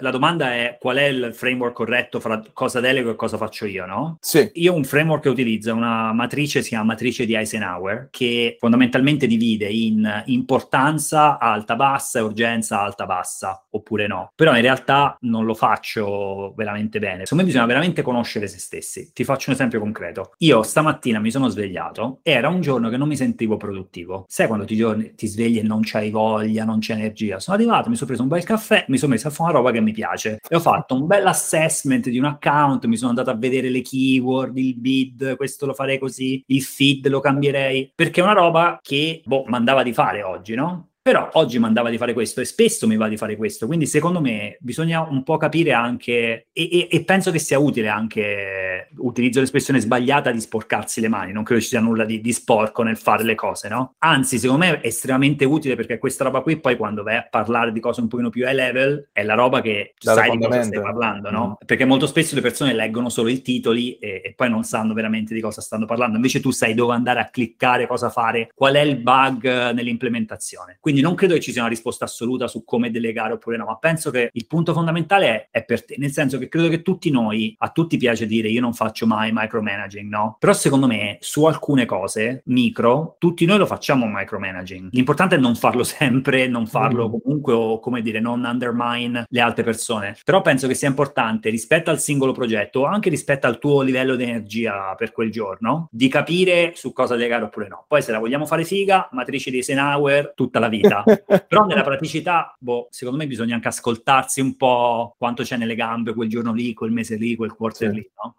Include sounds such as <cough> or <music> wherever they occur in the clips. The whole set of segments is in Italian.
La domanda è qual è il framework corretto fra cosa delego e cosa faccio io, no? Sì. Io un framework che utilizzo, una matrice, si chiama matrice di Eisenhower, che fondamentalmente divide in importanza alta-bassa e urgenza alta-bassa, oppure no. Però in realtà non lo faccio veramente bene. Secondo me bisogna veramente conoscere se stessi. Ti faccio un esempio concreto. Io stamattina mi sono svegliato e era un giorno che non mi sentivo produttivo. Sai quando ti, giorni, ti svegli e non c'hai voglia, non c'è energia? Sono arrivato, mi sono preso un bel caffè, mi sono messo a fare una roba che mi piace e ho fatto un bel assessment di un account, mi sono andato a vedere le keyword, il bid, questo lo farei così, il feed lo cambierei, perché è una roba che, boh, mandava di fare oggi, no? Però oggi mi andava di fare questo e spesso mi va di fare questo, quindi secondo me bisogna un po' capire anche, e, e, e penso che sia utile anche, utilizzo l'espressione sbagliata di sporcarsi le mani, non credo ci sia nulla di, di sporco nel fare le cose, no? Anzi, secondo me è estremamente utile perché questa roba qui poi quando vai a parlare di cose un pochino più high level è la roba che Dalle sai di cosa stai parlando, no? Mm. Perché molto spesso le persone leggono solo i titoli e, e poi non sanno veramente di cosa stanno parlando, invece tu sai dove andare a cliccare, cosa fare, qual è il bug eh, nell'implementazione. Quindi non credo che ci sia una risposta assoluta su come delegare oppure no, ma penso che il punto fondamentale è, è per te, nel senso che credo che tutti noi, a tutti piace dire io non faccio mai micromanaging, no? Però secondo me su alcune cose micro, tutti noi lo facciamo micromanaging. L'importante è non farlo <laughs> sempre, non farlo Mm. comunque o come dire, non undermine le altre persone. Però penso che sia importante rispetto al singolo progetto anche rispetto al tuo livello di energia per quel giorno, di capire su cosa delegare oppure no. Poi se la vogliamo fare figa, matrice di Eisenhower tutta la vita. <laughs> Però nella praticità, boh, secondo me bisogna anche ascoltarsi un po' quanto c'è nelle gambe quel giorno lì, quel mese lì, quel quarter Sì. lì, no?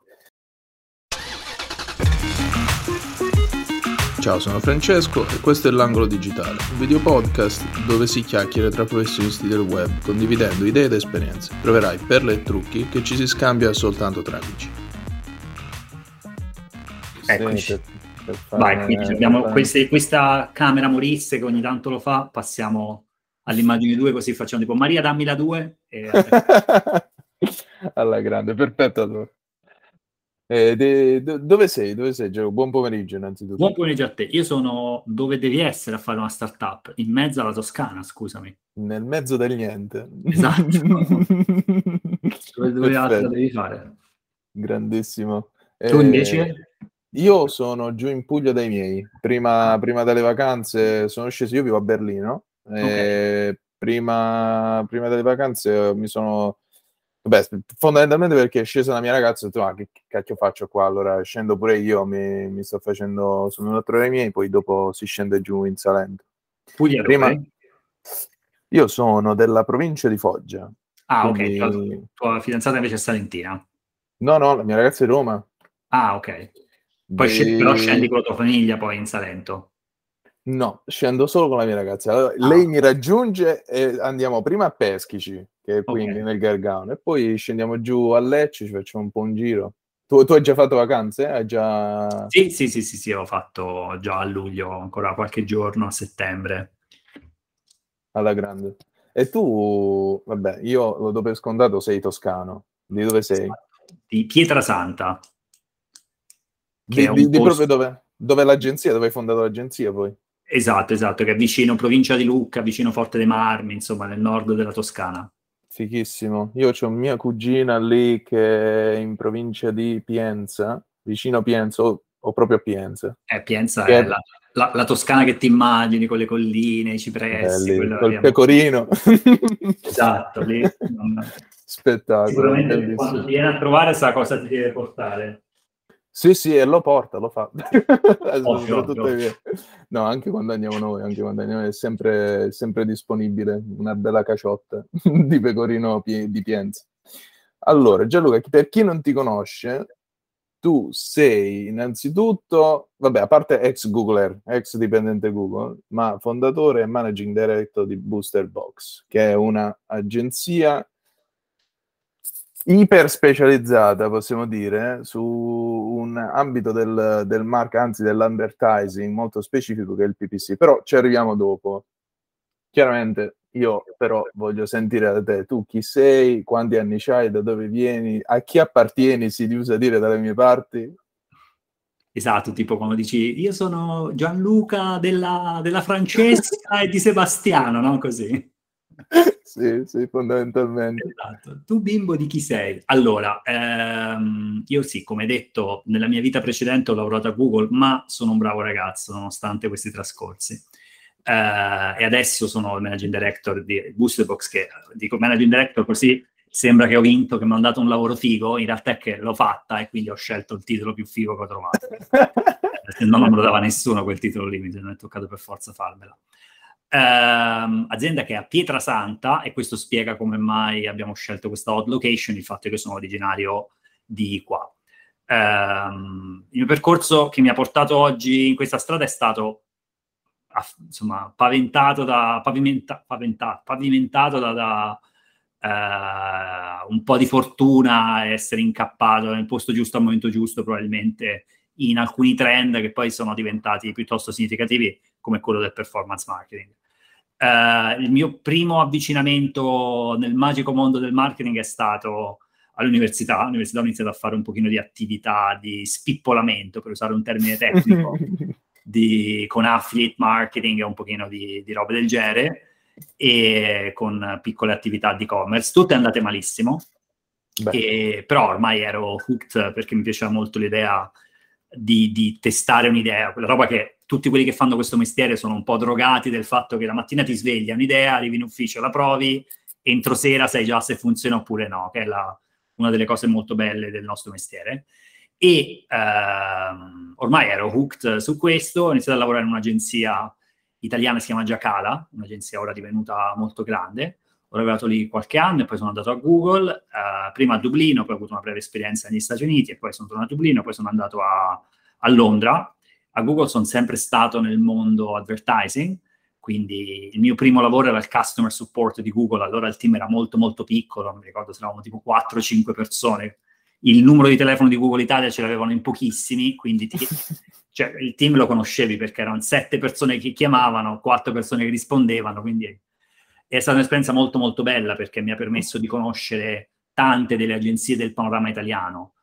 Ciao, sono Francesco e questo è l'Angolo Digitale, un video podcast dove si chiacchiera tra professionisti del web, condividendo idee ed esperienze. Troverai perle e trucchi che ci si scambia soltanto tra amici. Eccoci. Fare- Vai, quindi abbiamo queste- questa camera morisse che ogni tanto lo fa, passiamo all'immagine 2 così facciamo tipo Maria dammi la 2 e <laughs> Alla grande, perfetto. allora. Eh, de- do- dove sei? Dove sei, Gio? Buon pomeriggio innanzitutto. buon pomeriggio a te. Io sono dove devi essere a fare una startup, in mezzo alla Toscana, scusami. Nel mezzo del niente. Esatto. <laughs> Dove, dove altro devi fare? Grandissimo. Tu Eh, invece? Io sono giù in Puglia dai miei. Prima, prima delle vacanze sono sceso, io vivo a Berlino. e prima, prima delle vacanze mi sono... Beh, fondamentalmente perché è scesa la mia ragazza e ho detto, ah, che cacchio faccio qua? Allora scendo pure io, mi, mi sto facendo, sono venuto a trovare i miei, poi dopo si scende giù in Salento. Puglia Prima- dove? Io sono della provincia di Foggia. Ah, ok. quindi- Tua, tua fidanzata invece è salentina. No, no, la mia ragazza è di Roma. Ah, ok. Poi Di- scendi, però scendi con la tua famiglia poi in Salento. No, scendo solo con la mia ragazza. Allora, Ah. Lei mi raggiunge e andiamo prima a Peschici, che è quindi Ok. nel Gargano, e poi scendiamo giù a Lecce, ci facciamo un po' un giro. Tu, tu hai già fatto vacanze? Hai già... Sì, sì, sì, sì, sì, ho fatto già a luglio, ancora qualche giorno, a settembre. alla grande. E tu, vabbè, io lo do per scontato, sei toscano. Di dove sei? Di Pietrasanta. Di, è di- di posto- proprio dove? Dove è l'agenzia? Dove hai fondato l'agenzia poi? Esatto, esatto, che è vicino provincia di Lucca, vicino Forte dei Marmi, insomma, nel nord della Toscana. Fighissimo. Io ho mia cugina lì che è in provincia di Pienza, vicino a Pienza, o, o proprio a Pienza. Eh, Pienza Che- è la, la- la Toscana che ti immagini, con le colline, i cipressi, quello col pecorino. Esatto, lì. <laughs> non- Spettacolo. Sicuramente bellissimo. quando ti viene a trovare sa cosa ti deve portare. Sì, sì, e lo porta, lo fa. <laughs> Ovvio. miei. No, anche quando andiamo noi, anche quando andiamo è sempre, sempre disponibile una bella caciotta <laughs> di pecorino di Pienza. Allora, Gianluca, per chi non ti conosce, tu sei innanzitutto, vabbè, a parte ex Googler, ex dipendente Google, ma fondatore e managing director di Booster Box, che è un'agenzia iper specializzata, possiamo dire, su un ambito del, del mark, anzi dell'advertising molto specifico che è il PPC, però ci arriviamo dopo. Chiaramente io però voglio sentire da te, tu chi sei, quanti anni hai, da dove vieni, a chi appartieni, si usa dire dalle mie parti. Esatto, tipo quando dici io sono Gianluca della, della Francesca e di Sebastiano, no? Così. <laughs> sì, sì, fondamentalmente. Esatto. Tu bimbo di chi sei? Allora, ehm, io sì, come detto, nella mia vita precedente ho lavorato a Google, ma sono un bravo ragazzo nonostante questi trascorsi. Eh, e adesso sono il managing director di Boosterbox, che dico managing director così sembra che ho vinto, che mi hanno dato un lavoro figo, in realtà è che l'ho fatta e quindi ho scelto il titolo più figo che ho trovato. <laughs> Se no non me lo dava nessuno quel titolo lì, mi è toccato per forza farmela. Um, azienda che è a Pietrasanta e questo spiega come mai abbiamo scelto questa hot location, il fatto che sono originario di qua. Um, il mio percorso che mi ha portato oggi in questa strada è stato insomma paventato da, pavimenta, paventa, pavimentato da, da uh, un po' di fortuna, essere incappato nel posto giusto al momento giusto, probabilmente in alcuni trend che poi sono diventati piuttosto significativi, come quello del performance marketing. Uh, il mio primo avvicinamento nel magico mondo del marketing è stato all'università. All'università ho iniziato a fare un pochino di attività di spippolamento, per usare un termine tecnico, <laughs> di, con affiliate marketing e un pochino di, di robe del genere e con piccole attività di e-commerce, tutte andate malissimo, e, però ormai ero hooked perché mi piaceva molto l'idea di, di, testare un'idea, quella roba che tutti quelli che fanno questo mestiere sono un po' drogati del fatto che la mattina ti svegli, un'idea, arrivi in ufficio, la provi, entro sera sai già se funziona oppure no, che è la, una delle cose molto belle del nostro mestiere. E ehm, ormai ero hooked su questo, ho iniziato a lavorare in un'agenzia italiana si chiama Giacala, un'agenzia ora divenuta molto grande. Ho lavorato lì qualche anno e poi sono andato a Google, eh, prima a Dublino, poi ho avuto una breve esperienza negli Stati Uniti e poi sono tornato a Dublino, poi sono andato a, a Londra. A Google sono sempre stato nel mondo advertising, quindi il mio primo lavoro era il customer support di Google, allora il team era molto molto piccolo, mi ricordo se eravamo tipo 4-5 persone, il numero di telefono di Google Italia ce l'avevano in pochissimi, quindi ti, <laughs> cioè, il team lo conoscevi perché erano sette persone che chiamavano, quattro persone che rispondevano, quindi è stata un'esperienza molto molto bella perché mi ha permesso di conoscere tante delle agenzie del panorama italiano.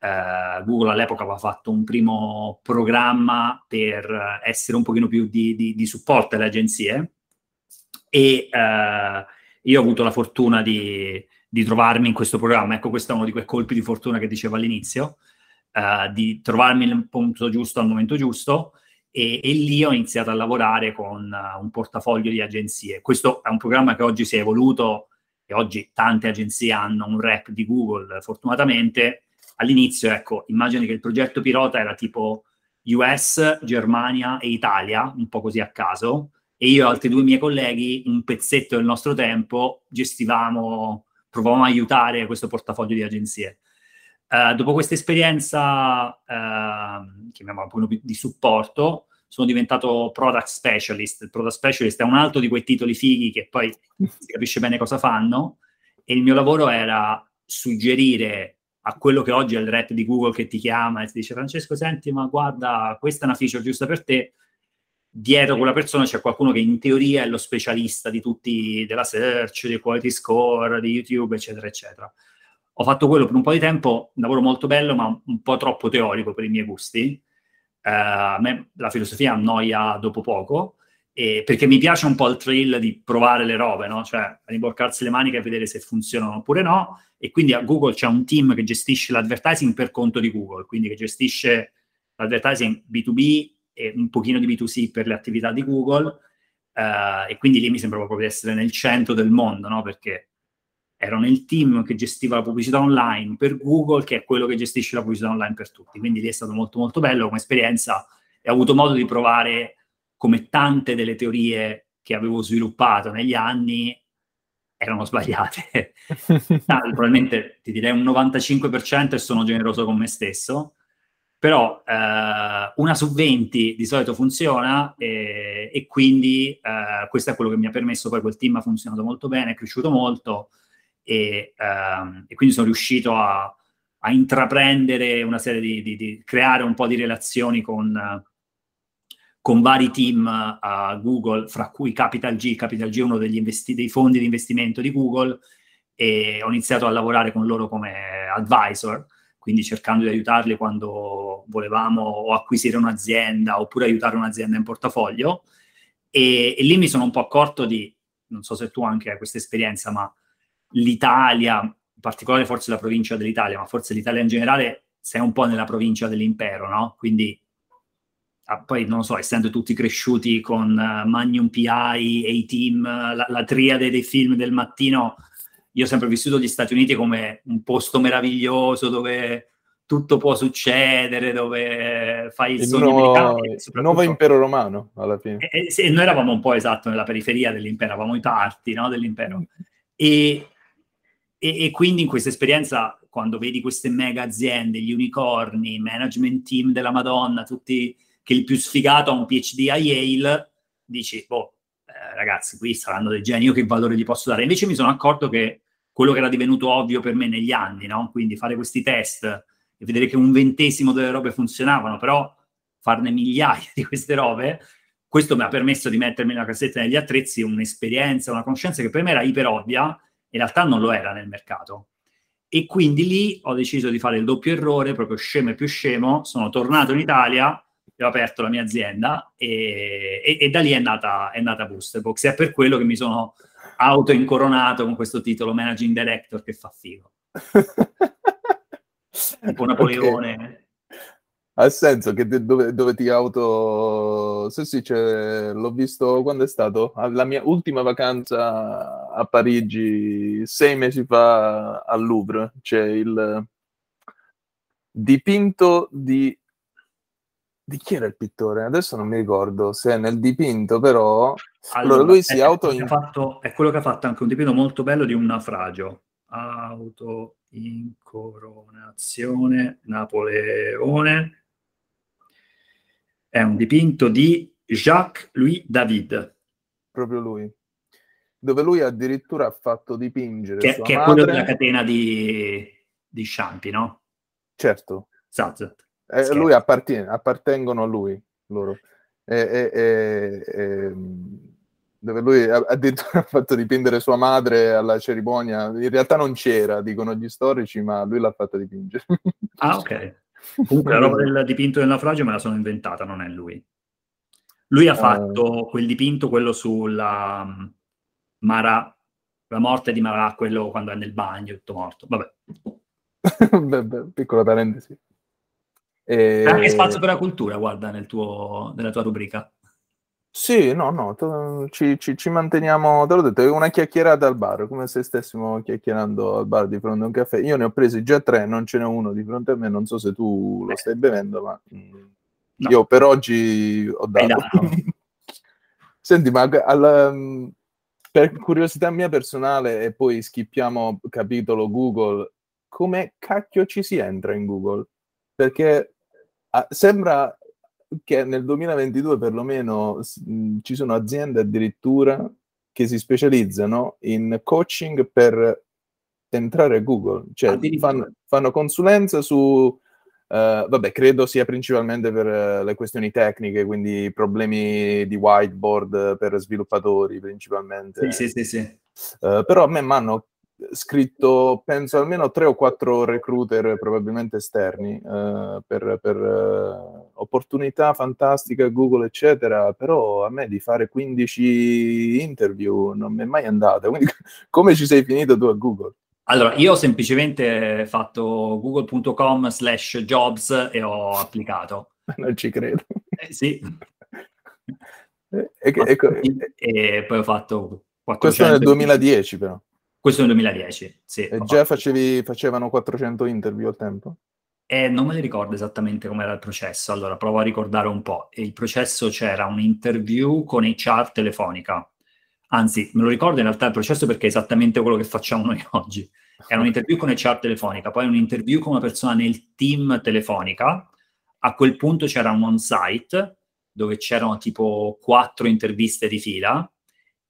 Uh, Google all'epoca aveva fatto un primo programma per essere un pochino più di, di, di supporto alle agenzie e uh, io ho avuto la fortuna di, di, trovarmi in questo programma. Ecco, questo è uno di quei colpi di fortuna che dicevo all'inizio uh, di trovarmi nel punto giusto al momento giusto e, e lì ho iniziato a lavorare con uh, un portafoglio di agenzie. Questo è un programma che oggi si è evoluto e oggi tante agenzie hanno un rep di Google, fortunatamente. All'inizio, ecco, immagini che il progetto pilota era tipo US, Germania e Italia, un po' così a caso, e io e altri due miei colleghi, un pezzetto del nostro tempo, gestivamo, provavamo a aiutare questo portafoglio di agenzie. Uh, dopo questa esperienza, uh, chiamiamola un po' di supporto, sono diventato product specialist. Il product specialist è un altro di quei titoli fighi che poi si capisce bene cosa fanno. E il mio lavoro era suggerire a quello che oggi è il rep di Google che ti chiama e ti dice Francesco, senti, ma guarda, questa è una feature giusta per te. Dietro quella persona c'è qualcuno che in teoria è lo specialista di tutti, della search, dei quality score, di YouTube, eccetera, eccetera ho fatto quello per un po' di tempo, un lavoro molto bello, ma un po' troppo teorico per i miei gusti. Uh, a me la filosofia annoia dopo poco, e perché mi piace un po' il thrill di provare le robe, no? Cioè, rimboccarsi le maniche e vedere se funzionano oppure no. E quindi a Google c'è un team che gestisce l'advertising per conto di Google, quindi che gestisce l'advertising B2B e un pochino di B2C per le attività di Google. Uh, e quindi lì mi sembra proprio di essere nel centro del mondo, no? Perché ero nel team che gestiva la pubblicità online per Google, che è quello che gestisce la pubblicità online per tutti. Quindi lì è stato molto molto bello come esperienza e ho avuto modo di provare come tante delle teorie che avevo sviluppato negli anni erano sbagliate. <laughs> ah, probabilmente ti direi un 95% e sono generoso con me stesso, però eh, una su 20 di solito funziona e, e quindi eh, questo è quello che mi ha permesso, poi quel team ha funzionato molto bene, è cresciuto molto e, um, e quindi sono riuscito a, a, intraprendere una serie di, di, di, creare un po' di relazioni con, con vari team a Google, fra cui Capital G. Capital G è uno degli investi- dei fondi di investimento di Google e ho iniziato a lavorare con loro come advisor, quindi cercando di aiutarli quando volevamo o acquisire un'azienda oppure aiutare un'azienda in portafoglio. E, e lì mi sono un po' accorto di non so se tu anche hai questa esperienza, ma l'Italia, in particolare forse la provincia dell'Italia, ma forse l'Italia in generale, sei un po' nella provincia dell'impero, no? Quindi ah, poi non lo so, essendo tutti cresciuti con uh, Magnum PI, A-Team, la, la triade dei film del mattino, io ho sempre vissuto gli Stati Uniti come un posto meraviglioso dove tutto può succedere, dove fai il, il sogno nuovo, americano. nuovo impero romano, alla fine. E, e, e, noi eravamo un po' esatto nella periferia dell'impero, eravamo i parti no, dell'impero. E, e, quindi in questa esperienza, quando vedi queste mega aziende, gli unicorni, management team della Madonna, tutti che il più sfigato ha un PhD a Yale, dici, boh, eh, ragazzi, qui saranno dei geni, io che valore gli posso dare? Invece mi sono accorto che quello che era divenuto ovvio per me negli anni, no? Quindi fare questi test e vedere che un ventesimo delle robe funzionavano, però farne migliaia di queste robe, questo mi ha permesso di mettermi nella cassetta negli attrezzi un'esperienza, una conoscenza che per me era iper ovvia, in realtà non lo era nel mercato. E quindi lì ho deciso di fare il doppio errore, proprio scemo e più scemo, sono tornato in Italia e ho aperto la mia azienda e, e, e da lì è nata, è nata Boosterbox. È per quello che mi sono auto-incoronato con questo titolo Managing Director che fa figo. tipo <laughs> Napoleone. Okay. Ha senso che dove, dove, ti auto... Sì, sì, cioè, l'ho visto quando è stato? La mia ultima vacanza a Parigi, sei mesi fa al Louvre. C'è il dipinto di di chi era il pittore? Adesso non mi ricordo se è nel dipinto, però allora, allora lui si è, auto in... fatto, è quello che ha fatto anche un dipinto molto bello di un naufragio. Auto incoronazione Napoleone. È un dipinto di Jacques-Louis David. Proprio lui. Dove lui addirittura ha fatto dipingere Che, che è quello della catena di, di Champi, no? Certo. Esatto. Eh, lui appartiene, appartengono a lui, loro. E, e, e, dove lui addirittura <laughs> ha fatto dipingere sua madre alla cerimonia. In realtà non c'era, dicono gli storici, ma lui l'ha fatta dipingere. Ah, <laughs> ok. Comunque la roba del dipinto del naufragio me la sono inventata, non è lui. Lui ha ah. fatto quel dipinto, quello sulla um, Mara, la morte di Mara, quello quando è nel bagno, tutto morto. Vabbè. <laughs> beh, beh, piccola parentesi. E... C'è anche spazio per la cultura, guarda, nel tuo, nella tua rubrica. Sì, no, no, ci, ci, ci, manteniamo, te l'ho detto, è una chiacchierata al bar, come se stessimo chiacchierando al bar di fronte a un caffè. Io ne ho presi già tre, non ce n'è uno di fronte a me, non so se tu lo stai bevendo, ma mm, no. io per oggi ho dato. <laughs> <laughs> Senti, ma alla, mm, per curiosità mia personale, e poi schippiamo capitolo Google, come cacchio ci si entra in Google? Perché sembra che nel 2022 perlomeno mh, ci sono aziende addirittura che si specializzano in coaching per entrare a Google, cioè fanno, fanno, consulenza su, uh, vabbè, credo sia principalmente per uh, le questioni tecniche, quindi problemi di whiteboard per sviluppatori principalmente. Sì, sì, sì. sì. Uh, però a me mi hanno scritto penso almeno tre o quattro recruiter probabilmente esterni uh, per, per uh, opportunità fantastiche Google eccetera però a me di fare 15 interview non mi è mai andata quindi <laughs> come ci sei finito tu a Google? Allora, io ho semplicemente fatto google.com slash jobs e ho applicato. <laughs> Non ci credo. Eh, sì. e, e, e, poi ho fatto 400... Questo nel 2010 però. Questo nel 2010, sì. E già facevi, facevano 400 interview al tempo? Eh, non me ne ricordo esattamente com'era il processo, allora provo a ricordare un po'. il processo c'era un interview con HR telefonica, anzi me lo ricordo in realtà il processo perché è esattamente quello che facciamo noi <laughs> oggi. Era un interview con HR telefonica, poi un interview con una persona nel team telefonica, a quel punto c'era un on-site dove c'erano tipo quattro interviste di fila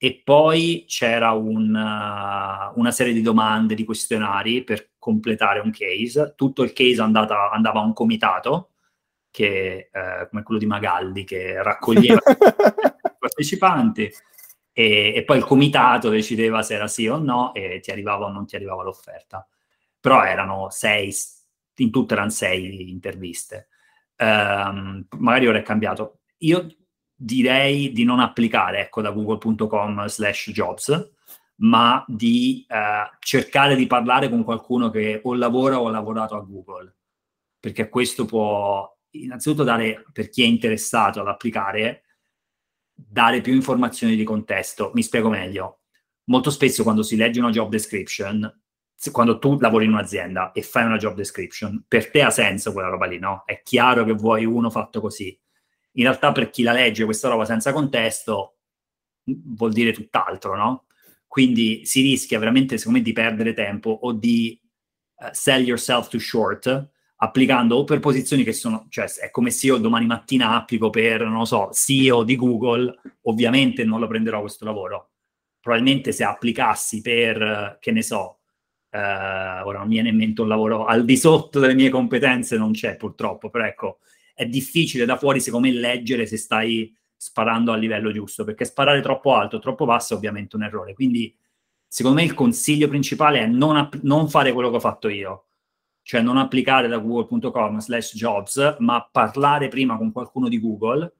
e poi c'era un, uh, una serie di domande, di questionari per completare un case. Tutto il case andata, andava a un comitato, che, eh, come quello di Magaldi, che raccoglieva <laughs> i partecipanti e, e, poi il comitato decideva se era sì o no e ti arrivava o non ti arrivava l'offerta. Però erano sei, in tutte erano sei interviste. Um, magari ora è cambiato. Io direi di non applicare ecco, da google.com slash jobs, ma di eh, cercare di parlare con qualcuno che o lavora o ha lavorato a Google, perché questo può innanzitutto dare, per chi è interessato ad applicare, dare più informazioni di contesto. Mi spiego meglio. Molto spesso quando si legge una job description, quando tu lavori in un'azienda e fai una job description, per te ha senso quella roba lì, no? È chiaro che vuoi uno fatto così in realtà per chi la legge questa roba senza contesto vuol dire tutt'altro, no? Quindi si rischia veramente, secondo me, di perdere tempo o di uh, sell yourself too short applicando o per posizioni che sono, cioè è come se io domani mattina applico per, non lo so, CEO di Google, ovviamente non lo prenderò questo lavoro. Probabilmente se applicassi per, che ne so, uh, ora non mi viene in mente un lavoro al di sotto delle mie competenze, non c'è purtroppo, però ecco, è difficile da fuori, secondo me, leggere se stai sparando al livello giusto, perché sparare troppo alto troppo basso è ovviamente un errore. Quindi, secondo me, il consiglio principale è non, app- non fare quello che ho fatto io, cioè non applicare da google.com slash jobs, ma parlare prima con qualcuno di Google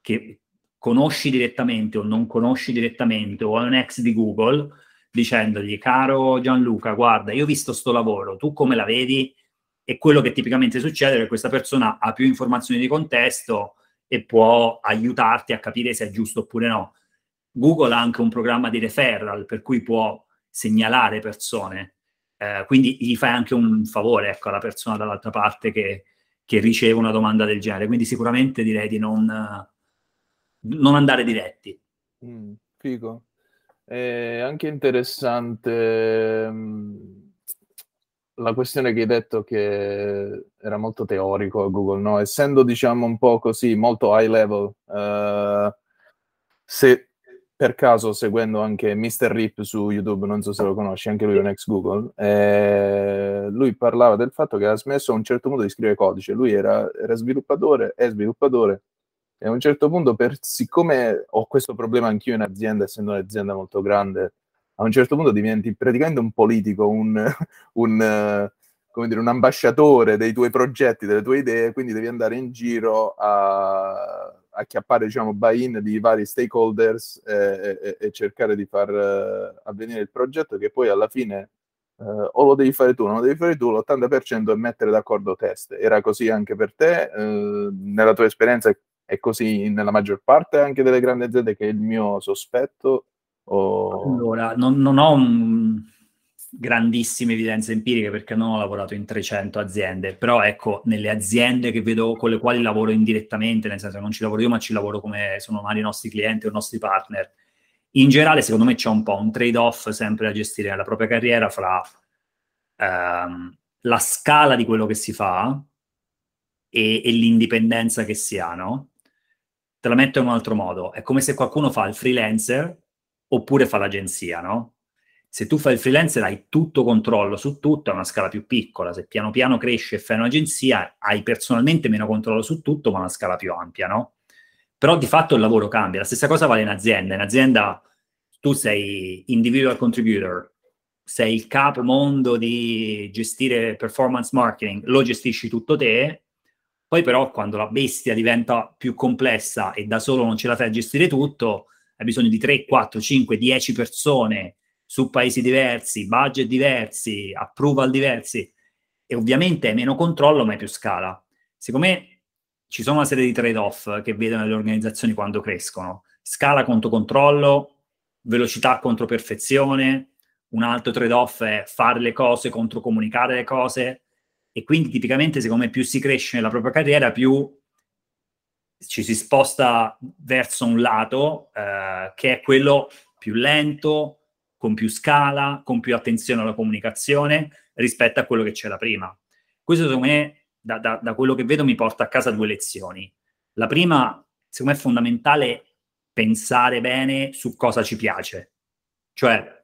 che conosci direttamente o non conosci direttamente o è un ex di Google, dicendogli, caro Gianluca, guarda, io ho visto sto lavoro, tu come la vedi? E quello che tipicamente succede è che questa persona ha più informazioni di contesto e può aiutarti a capire se è giusto oppure no. Google ha anche un programma di referral per cui può segnalare persone, eh, quindi gli fai anche un favore ecco, alla persona dall'altra parte che, che, riceve una domanda del genere. Quindi sicuramente direi di non, non andare diretti. Mm, figo. È anche interessante mm, la questione che hai detto che era molto teorico a Google, no? Essendo, diciamo, un po' così, molto high level, uh, se per caso seguendo anche Mr. Rip su YouTube, non so se lo conosci, anche lui è un ex Google, eh, lui parlava del fatto che ha smesso a un certo punto di scrivere codice, lui era, era sviluppatore, è sviluppatore, e a un certo punto, per, siccome ho questo problema anch'io in azienda, essendo un'azienda molto grande, a un certo punto diventi praticamente un politico, un, <laughs> un, dire, un ambasciatore dei tuoi progetti, delle tue idee, quindi devi andare in giro a acchiappare diciamo, buy-in di vari stakeholders e, e, e cercare di far uh, avvenire il progetto che poi alla fine uh, o lo devi fare tu o non lo devi fare tu, l'80% è mettere d'accordo test. Era così anche per te? Uh, nella tua esperienza è così nella maggior parte anche delle grandi aziende che è il mio sospetto? O... Allora, non, non ho un... grandissime evidenze empiriche perché non ho lavorato in 300 aziende, però ecco, nelle aziende che vedo con le quali lavoro indirettamente, nel senso che non ci lavoro io, ma ci lavoro come sono magari i nostri clienti o i nostri partner, in generale secondo me c'è un po' un trade-off sempre da gestire nella propria carriera fra ehm, la scala di quello che si fa e, e l'indipendenza che si ha, no? Te la metto in un altro modo, è come se qualcuno fa il freelancer oppure fa l'agenzia, no? Se tu fai il freelancer hai tutto controllo su tutto, a una scala più piccola. Se piano piano cresci e fai un'agenzia, hai personalmente meno controllo su tutto, ma una scala più ampia, no? Però di fatto il lavoro cambia. La stessa cosa vale in azienda. In azienda tu sei individual contributor, sei il capo mondo di gestire performance marketing, lo gestisci tutto te, poi però quando la bestia diventa più complessa e da solo non ce la fai a gestire tutto, hai bisogno di 3, 4, 5, 10 persone su paesi diversi, budget diversi, approval diversi e ovviamente hai meno controllo ma hai più scala. Secondo me ci sono una serie di trade-off che vedono le organizzazioni quando crescono. Scala contro controllo, velocità contro perfezione, un altro trade-off è fare le cose contro comunicare le cose e quindi tipicamente secondo me più si cresce nella propria carriera più ci si sposta verso un lato eh, che è quello più lento, con più scala, con più attenzione alla comunicazione rispetto a quello che c'era prima. Questo secondo me, da, da, da quello che vedo, mi porta a casa due lezioni. La prima, secondo me, è fondamentale pensare bene su cosa ci piace. Cioè,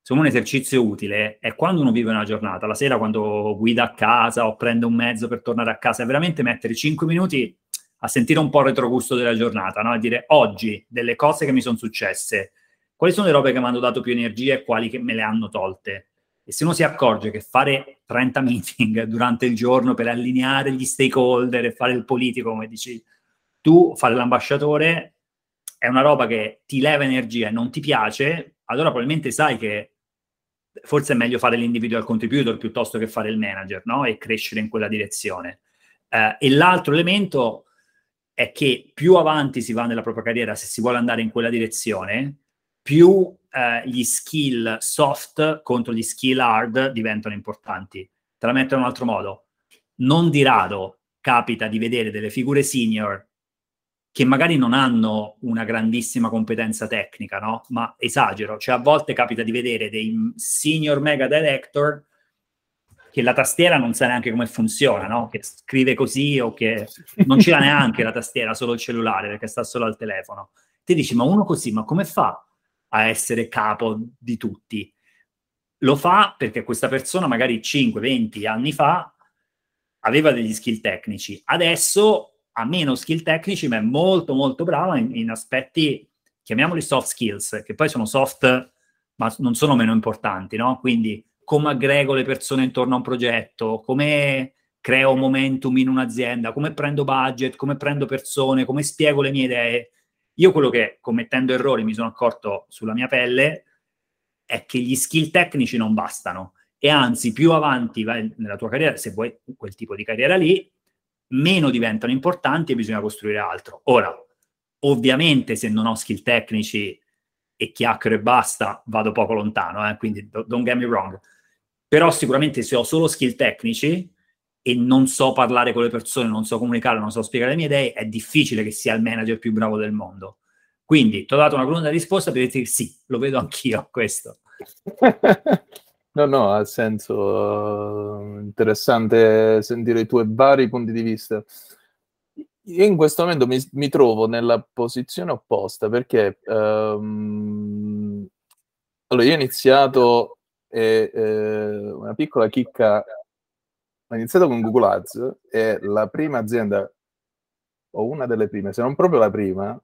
secondo me un esercizio utile è quando uno vive una giornata, la sera quando guida a casa o prende un mezzo per tornare a casa, è veramente mettere 5 minuti a sentire un po' il retrogusto della giornata, no? a dire oggi delle cose che mi sono successe, quali sono le robe che mi hanno dato più energia e quali che me le hanno tolte. E se uno si accorge che fare 30 <laughs> meeting durante il giorno per allineare gli stakeholder e fare il politico, come dici tu, fare l'ambasciatore, è una roba che ti leva energia e non ti piace, allora probabilmente sai che forse è meglio fare l'individual contributor piuttosto che fare il manager, no? E crescere in quella direzione. Eh, e l'altro elemento è che più avanti si va nella propria carriera, se si vuole andare in quella direzione, più eh, gli skill soft contro gli skill hard diventano importanti. Te la metto in un altro modo. Non di rado capita di vedere delle figure senior che magari non hanno una grandissima competenza tecnica, no? Ma esagero, cioè a volte capita di vedere dei senior mega director che la tastiera non sa neanche come funziona, no? Che scrive così o che non ce l'ha neanche la tastiera, solo il cellulare perché sta solo al telefono. Ti dici, ma uno così, ma come fa a essere capo di tutti? Lo fa perché questa persona magari 5-20 anni fa aveva degli skill tecnici, adesso ha meno skill tecnici, ma è molto molto brava in, in aspetti, chiamiamoli soft skills, che poi sono soft, ma non sono meno importanti, no? Quindi come aggrego le persone intorno a un progetto, come creo momentum in un'azienda, come prendo budget, come prendo persone, come spiego le mie idee. Io quello che, commettendo errori, mi sono accorto sulla mia pelle è che gli skill tecnici non bastano e anzi più avanti vai nella tua carriera, se vuoi quel tipo di carriera lì, meno diventano importanti e bisogna costruire altro. Ora, ovviamente se non ho skill tecnici e chiacchiero e basta, vado poco lontano, eh? quindi don't get me wrong. Però sicuramente se ho solo skill tecnici e non so parlare con le persone, non so comunicare, non so spiegare le mie idee, è difficile che sia il manager più bravo del mondo. Quindi ti ho dato una crudele risposta per dirti sì, lo vedo anch'io <laughs> questo. No, no, ha senso. Uh, interessante sentire i tuoi vari punti di vista. Io in questo momento mi, mi trovo nella posizione opposta perché um, allora, io ho iniziato eh, eh, una piccola chicca. Ho iniziato con Google Ads e la prima azienda, o una delle prime, se non proprio la prima,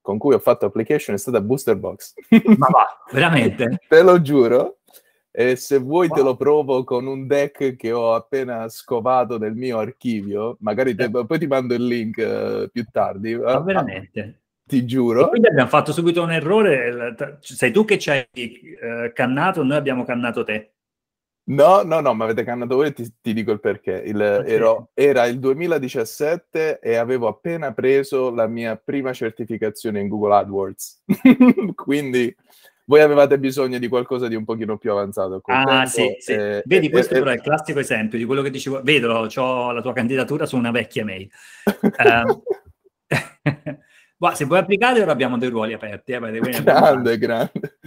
con cui ho fatto application è stata Boosterbox. Ma va, veramente? <laughs> Te lo giuro. E se vuoi wow. te lo provo con un deck che ho appena scovato nel mio archivio, magari te, poi ti mando il link uh, più tardi. Ma veramente? Ti giuro. E quindi abbiamo fatto subito un errore. Sei tu che ci hai uh, cannato, noi abbiamo cannato te. No, no, no, ma avete cannato voi e ti, ti dico il perché. Il, okay. ero, era il 2017 e avevo appena preso la mia prima certificazione in Google AdWords. <laughs> quindi voi avevate bisogno di qualcosa di un pochino più avanzato. Ah, sì, sì. E, Vedi, questo e, però è il classico esempio di quello che dicevo. Vedo, ho la tua candidatura su una vecchia mail. um, <laughs> se vuoi applicare, ora abbiamo dei ruoli aperti. Eh, grande, grande.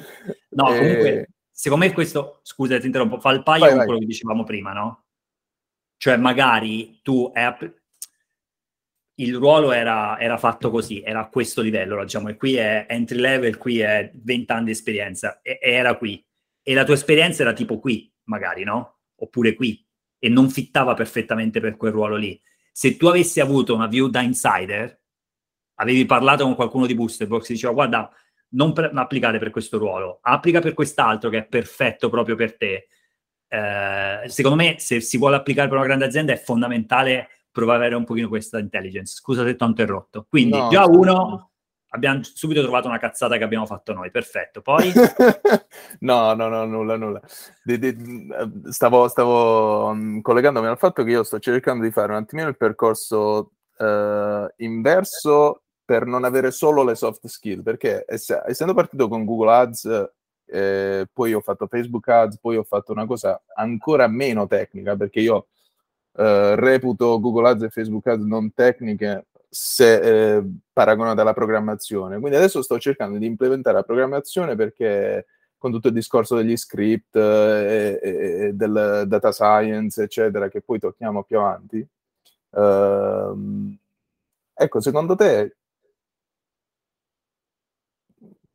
No, comunque, secondo me questo, scusa, ti interrompo, fa il paio vai, con vai. quello che dicevamo prima, no? Cioè, magari tu è, il ruolo era, era, fatto così, era a questo livello, diciamo, e qui è entry level, qui è 20 anni di esperienza, e, e, era qui. E la tua esperienza era tipo qui, magari, no? Oppure qui, e non fittava perfettamente per quel ruolo lì. Se tu avessi avuto una view da insider, avevi parlato con qualcuno di Boosterbox e diceva, guarda, non per, applicare per questo ruolo, applica per quest'altro che è perfetto proprio per te. Eh, secondo me, se si vuole applicare per una grande azienda, è fondamentale provare ad avere un pochino questa intelligence. Scusa se ti ho interrotto. Quindi no, già uno, abbiamo subito trovato una cazzata che abbiamo fatto noi, perfetto. Poi... <laughs> no, no, no, nulla, nulla. Di, di, stavo, stavo um, collegandomi al fatto che io sto cercando di fare un attimino il percorso uh, inverso per non avere solo le soft skill, perché ess- essendo partito con Google Ads, eh, poi ho fatto Facebook Ads, poi ho fatto una cosa ancora meno tecnica, perché io eh, reputo Google Ads e Facebook Ads non tecniche se eh, paragonate alla programmazione. Quindi adesso sto cercando di implementare la programmazione perché con tutto il discorso degli script eh, e, e, del data science, eccetera, che poi tocchiamo più avanti. Uh, ecco, secondo te,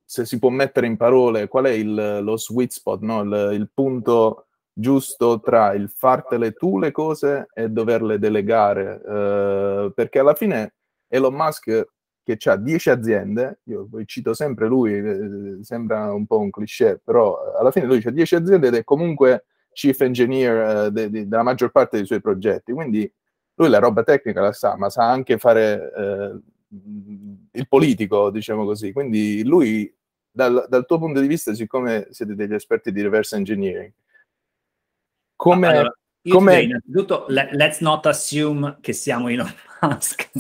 se si può mettere in parole, qual è il, lo sweet spot, no? il, il punto giusto tra il fartele tu le cose e doverle delegare, eh, perché alla fine Elon Musk che ha 10 aziende, io poi cito sempre lui, eh, sembra un po' un cliché, però alla fine lui ha 10 aziende ed è comunque chief engineer eh, de, de, della maggior parte dei suoi progetti, quindi lui la roba tecnica la sa, ma sa anche fare eh, il politico, diciamo così. Quindi lui, dal, dal, tuo punto di vista, siccome siete degli esperti di reverse engineering, come... Allora, come... innanzitutto, let's not assume che siamo Elon <laughs> Musk.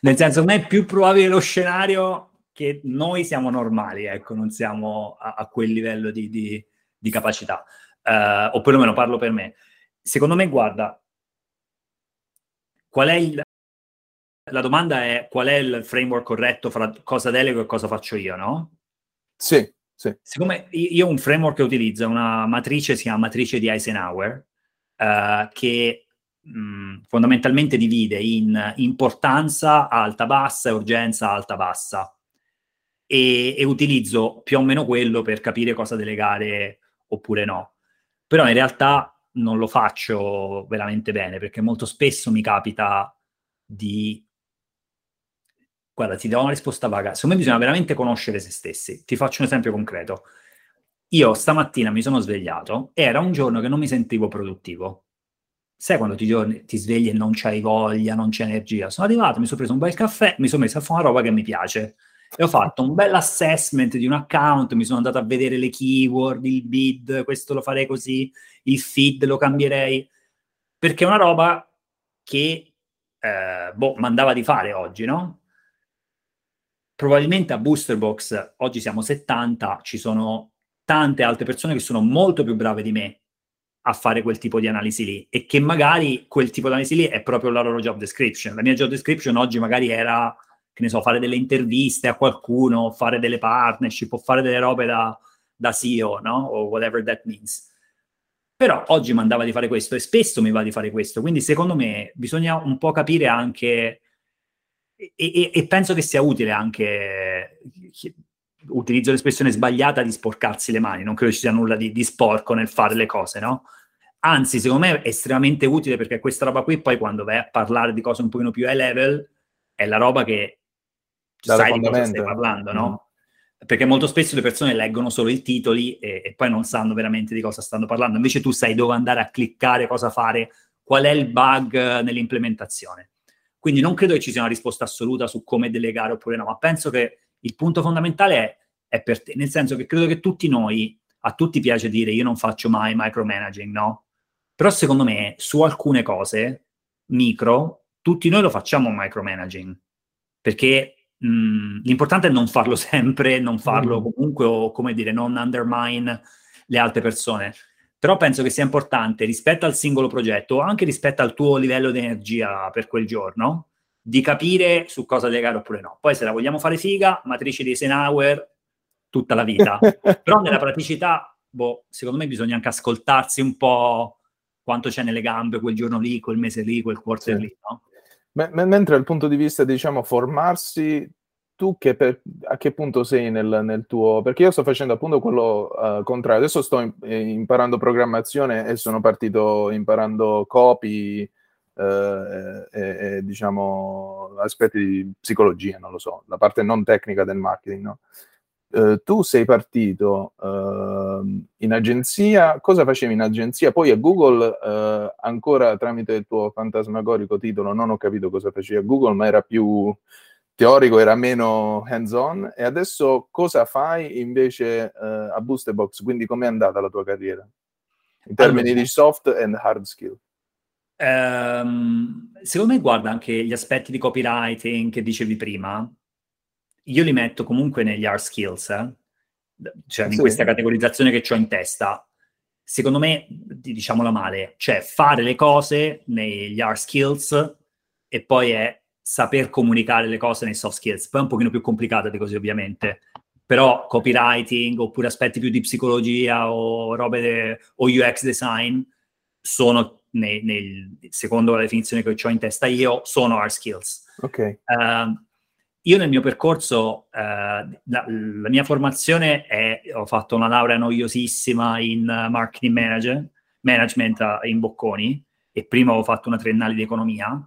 Nel senso, non è più probabile lo scenario che noi siamo normali, ecco, non siamo a, a quel livello di, di, di capacità. Uh, o perlomeno parlo per me. Secondo me, guarda, qual è il, la domanda è qual è il framework corretto fra cosa delego e cosa faccio io, no? Sì, sì. Siccome io un framework che utilizzo, una matrice, si chiama matrice di Eisenhower, uh, che mh, fondamentalmente divide in importanza alta-bassa e urgenza alta-bassa. E, e utilizzo più o meno quello per capire cosa delegare oppure no. Però in realtà non lo faccio veramente bene perché molto spesso mi capita di Guarda, ti do una risposta vaga. Secondo me bisogna veramente conoscere se stessi. Ti faccio un esempio concreto. Io stamattina mi sono svegliato e era un giorno che non mi sentivo produttivo. Sai quando ti, giorni, ti svegli e non c'hai voglia, non c'è energia? Sono arrivato, mi sono preso un bel caffè, mi sono messo a fare una roba che mi piace. E ho fatto un bel assessment di un account, mi sono andato a vedere le keyword, il bid, questo lo farei così, il feed lo cambierei. Perché è una roba che, eh, boh, mandava di fare oggi, no? probabilmente a Booster Box oggi siamo 70, ci sono tante altre persone che sono molto più brave di me a fare quel tipo di analisi lì e che magari quel tipo di analisi lì è proprio la loro job description. La mia job description oggi magari era, che ne so, fare delle interviste a qualcuno, fare delle partnership o fare delle robe da, da CEO, no? O whatever that means. Però oggi mi andava di fare questo e spesso mi va di fare questo. Quindi secondo me bisogna un po' capire anche e, e, e, penso che sia utile anche, utilizzo l'espressione sbagliata di sporcarsi le mani, non credo ci sia nulla di, di sporco nel fare le cose, no? Anzi, secondo me è estremamente utile perché questa roba qui poi quando vai a parlare di cose un pochino più high level è la roba che sai di cosa stai parlando, no? Mm. Perché molto spesso le persone leggono solo i titoli e, e, poi non sanno veramente di cosa stanno parlando. Invece tu sai dove andare a cliccare, cosa fare, qual è il bug nell'implementazione. Quindi non credo che ci sia una risposta assoluta su come delegare oppure no, ma penso che il punto fondamentale è, è per te, nel senso che credo che tutti noi, a tutti piace dire io non faccio mai micromanaging, no? Però secondo me su alcune cose micro, tutti noi lo facciamo micromanaging, perché mh, l'importante è non farlo <laughs> sempre, non farlo mm. comunque o come dire, non undermine le altre persone. Però penso che sia importante rispetto al singolo progetto o anche rispetto al tuo livello di energia per quel giorno, di capire su cosa legare oppure no. Poi se la vogliamo fare figa, matrice di Eisenhower tutta la vita. <laughs> Però nella praticità, boh, secondo me bisogna anche ascoltarsi un po' quanto c'è nelle gambe quel giorno lì, quel mese lì, quel quarter sì. lì, no? M- mentre dal punto di vista, diciamo, formarsi tu che per, a che punto sei nel, nel, tuo... Perché io sto facendo appunto quello uh, contrario. Adesso sto in, eh, imparando programmazione e sono partito imparando copy uh, e, e, diciamo aspetti di psicologia, non lo so, la parte non tecnica del marketing, no? Uh, tu sei partito in agenzia, cosa facevi in agenzia? Poi a Google, ancora tramite il tuo fantasmagorico titolo, non ho capito cosa facevi a Google, ma era più teorico era meno hands-on e adesso cosa fai invece uh, a Box? Quindi com'è andata la tua carriera in termini allora, di soft and hard skill? Um, secondo me guarda anche gli aspetti di copywriting che dicevi prima, io li metto comunque negli hard skills, eh? cioè in sì. questa categorizzazione che ho in testa. Secondo me, diciamola male, cioè fare le cose negli hard skills e poi è saper comunicare le cose nei soft skills. Poi è un pochino più complicata di così, ovviamente. Però copywriting oppure aspetti più di psicologia o robe de, o UX design sono, nei, nel, secondo la definizione che ho in testa io, sono hard skills. Ok. Uh, io nel mio percorso, uh, la, la, mia formazione è, ho fatto una laurea noiosissima in uh, marketing manager, management in Bocconi e prima ho fatto una triennale di economia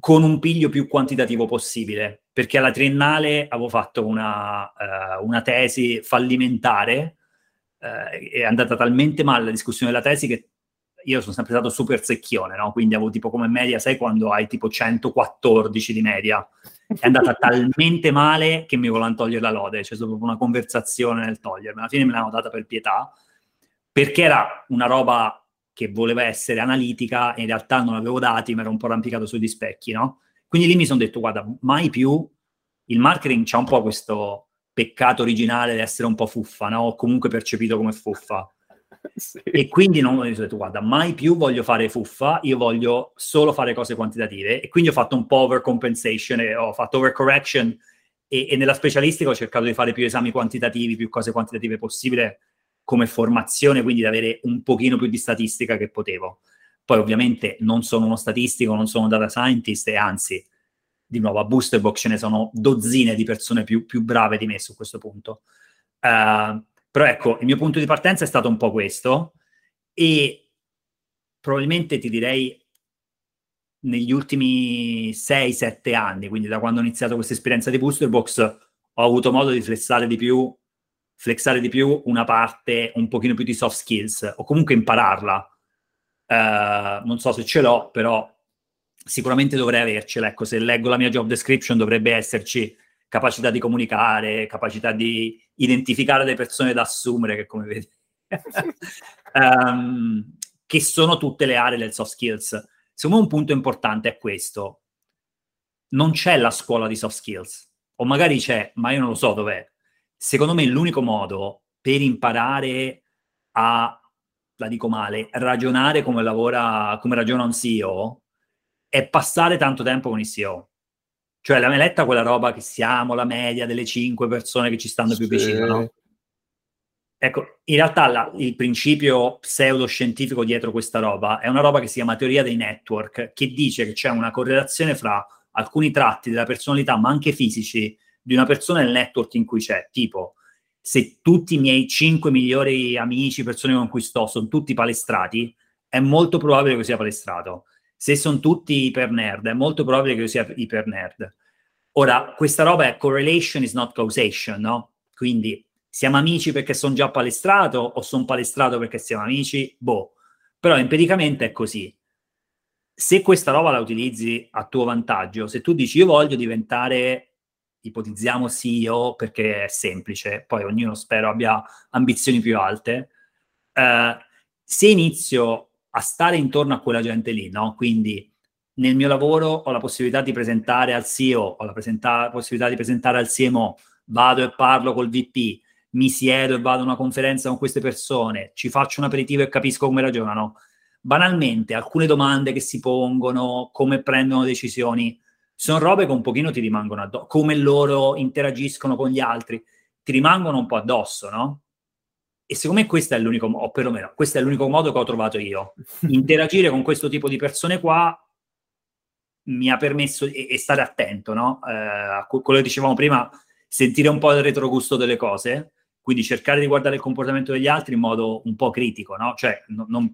con un piglio più quantitativo possibile, perché alla triennale avevo fatto una, uh, una tesi fallimentare, uh, è andata talmente male la discussione della tesi che io sono sempre stato super secchione, no? quindi avevo tipo come media, sai quando hai tipo 114 di media, È andata talmente male che mi volevano togliere la lode, c'è stata proprio una conversazione nel togliermi. Alla fine me l'hanno data per pietà, perché era una roba che voleva essere analitica e in realtà non avevo dati, mi ero un po' arrampicato sugli specchi, no? Quindi lì mi sono detto, guarda, mai più il marketing c'ha un po' questo peccato originale di essere un po' fuffa, no? O comunque percepito come fuffa. <laughs> E quindi non ho detto, guarda, mai più voglio fare fuffa, io voglio solo fare cose quantitative. E quindi ho fatto un po' overcompensation ho fatto overcorrection e, e nella specialistica ho cercato di fare più esami quantitativi, più cose quantitative possibile come formazione, quindi di avere un pochino più di statistica che potevo. Poi ovviamente non sono uno statistico, non sono data scientist e anzi di nuovo a Booster Box ce ne sono dozzine di persone più, più brave di me su questo punto. Uh, però ecco, il mio punto di partenza è stato un po' questo e probabilmente ti direi negli ultimi 6-7 anni, quindi da quando ho iniziato questa esperienza di Booster Box, ho avuto modo di flessare di più, flexare di più una parte un pochino più di soft skills o comunque impararla. Uh, non so se ce l'ho, però sicuramente dovrei avercela. Ecco, se leggo la mia job description dovrebbe esserci capacità di comunicare, capacità di identificare le persone da assumere, che come vedi, um, <laughs> che sono tutte le aree del soft skills. Secondo me un punto importante è questo. Non c'è la scuola di soft skills, o magari c'è, ma io non lo so dov'è. Secondo me l'unico modo per imparare a, la dico male, ragionare come lavora, come ragiona un CEO, è passare tanto tempo con il CEO. Cioè, la letta quella roba che siamo la media delle cinque persone che ci stanno più sì. vicino, no? Ecco, in realtà la, il principio pseudoscientifico dietro questa roba è una roba che si chiama teoria dei network, che dice che c'è una correlazione fra alcuni tratti della personalità, ma anche fisici, di una persona nel network in cui c'è. Tipo, se tutti i miei cinque migliori amici, persone con cui sto, sono tutti palestrati, è molto probabile che sia palestrato se sono tutti iper nerd, è molto probabile che io sia iper nerd. Ora, questa roba è correlation is not causation, no? Quindi siamo amici perché sono già palestrato o sono palestrato perché siamo amici? Boh. Però empiricamente è così. Se questa roba la utilizzi a tuo vantaggio, se tu dici io voglio diventare, ipotizziamo CEO perché è semplice, poi ognuno spero abbia ambizioni più alte, eh, se inizio a stare intorno a quella gente lì, no? Quindi nel mio lavoro ho la possibilità di presentare al CEO, ho la presenta- possibilità di presentare al CMO, vado e parlo col VP, mi siedo e vado a una conferenza con queste persone, ci faccio un aperitivo e capisco come ragionano. Banalmente, alcune domande che si pongono, come prendono decisioni, sono robe che un pochino ti rimangono addosso, come loro interagiscono con gli altri, ti rimangono un po' addosso, no? E secondo me questo è l'unico, o perlomeno questo è l'unico modo che ho trovato io. <laughs> Interagire con questo tipo di persone qua mi ha permesso, e, e stare attento, no? Eh, a quello che dicevamo prima, sentire un po' il retrogusto delle cose, quindi cercare di guardare il comportamento degli altri in modo un po' critico, no? Cioè, no, non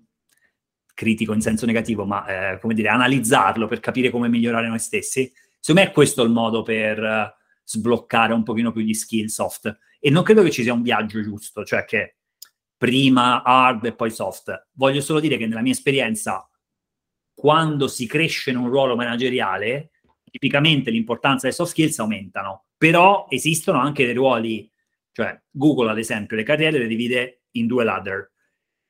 critico in senso negativo, ma eh, come dire, analizzarlo per capire come migliorare noi stessi. Secondo me è questo il modo per uh, sbloccare un pochino più gli skill soft. E non credo che ci sia un viaggio giusto, cioè che prima hard e poi soft. Voglio solo dire che nella mia esperienza, quando si cresce in un ruolo manageriale, tipicamente l'importanza delle soft skills aumentano, però esistono anche dei ruoli, cioè Google ad esempio le carriere le divide in due ladder,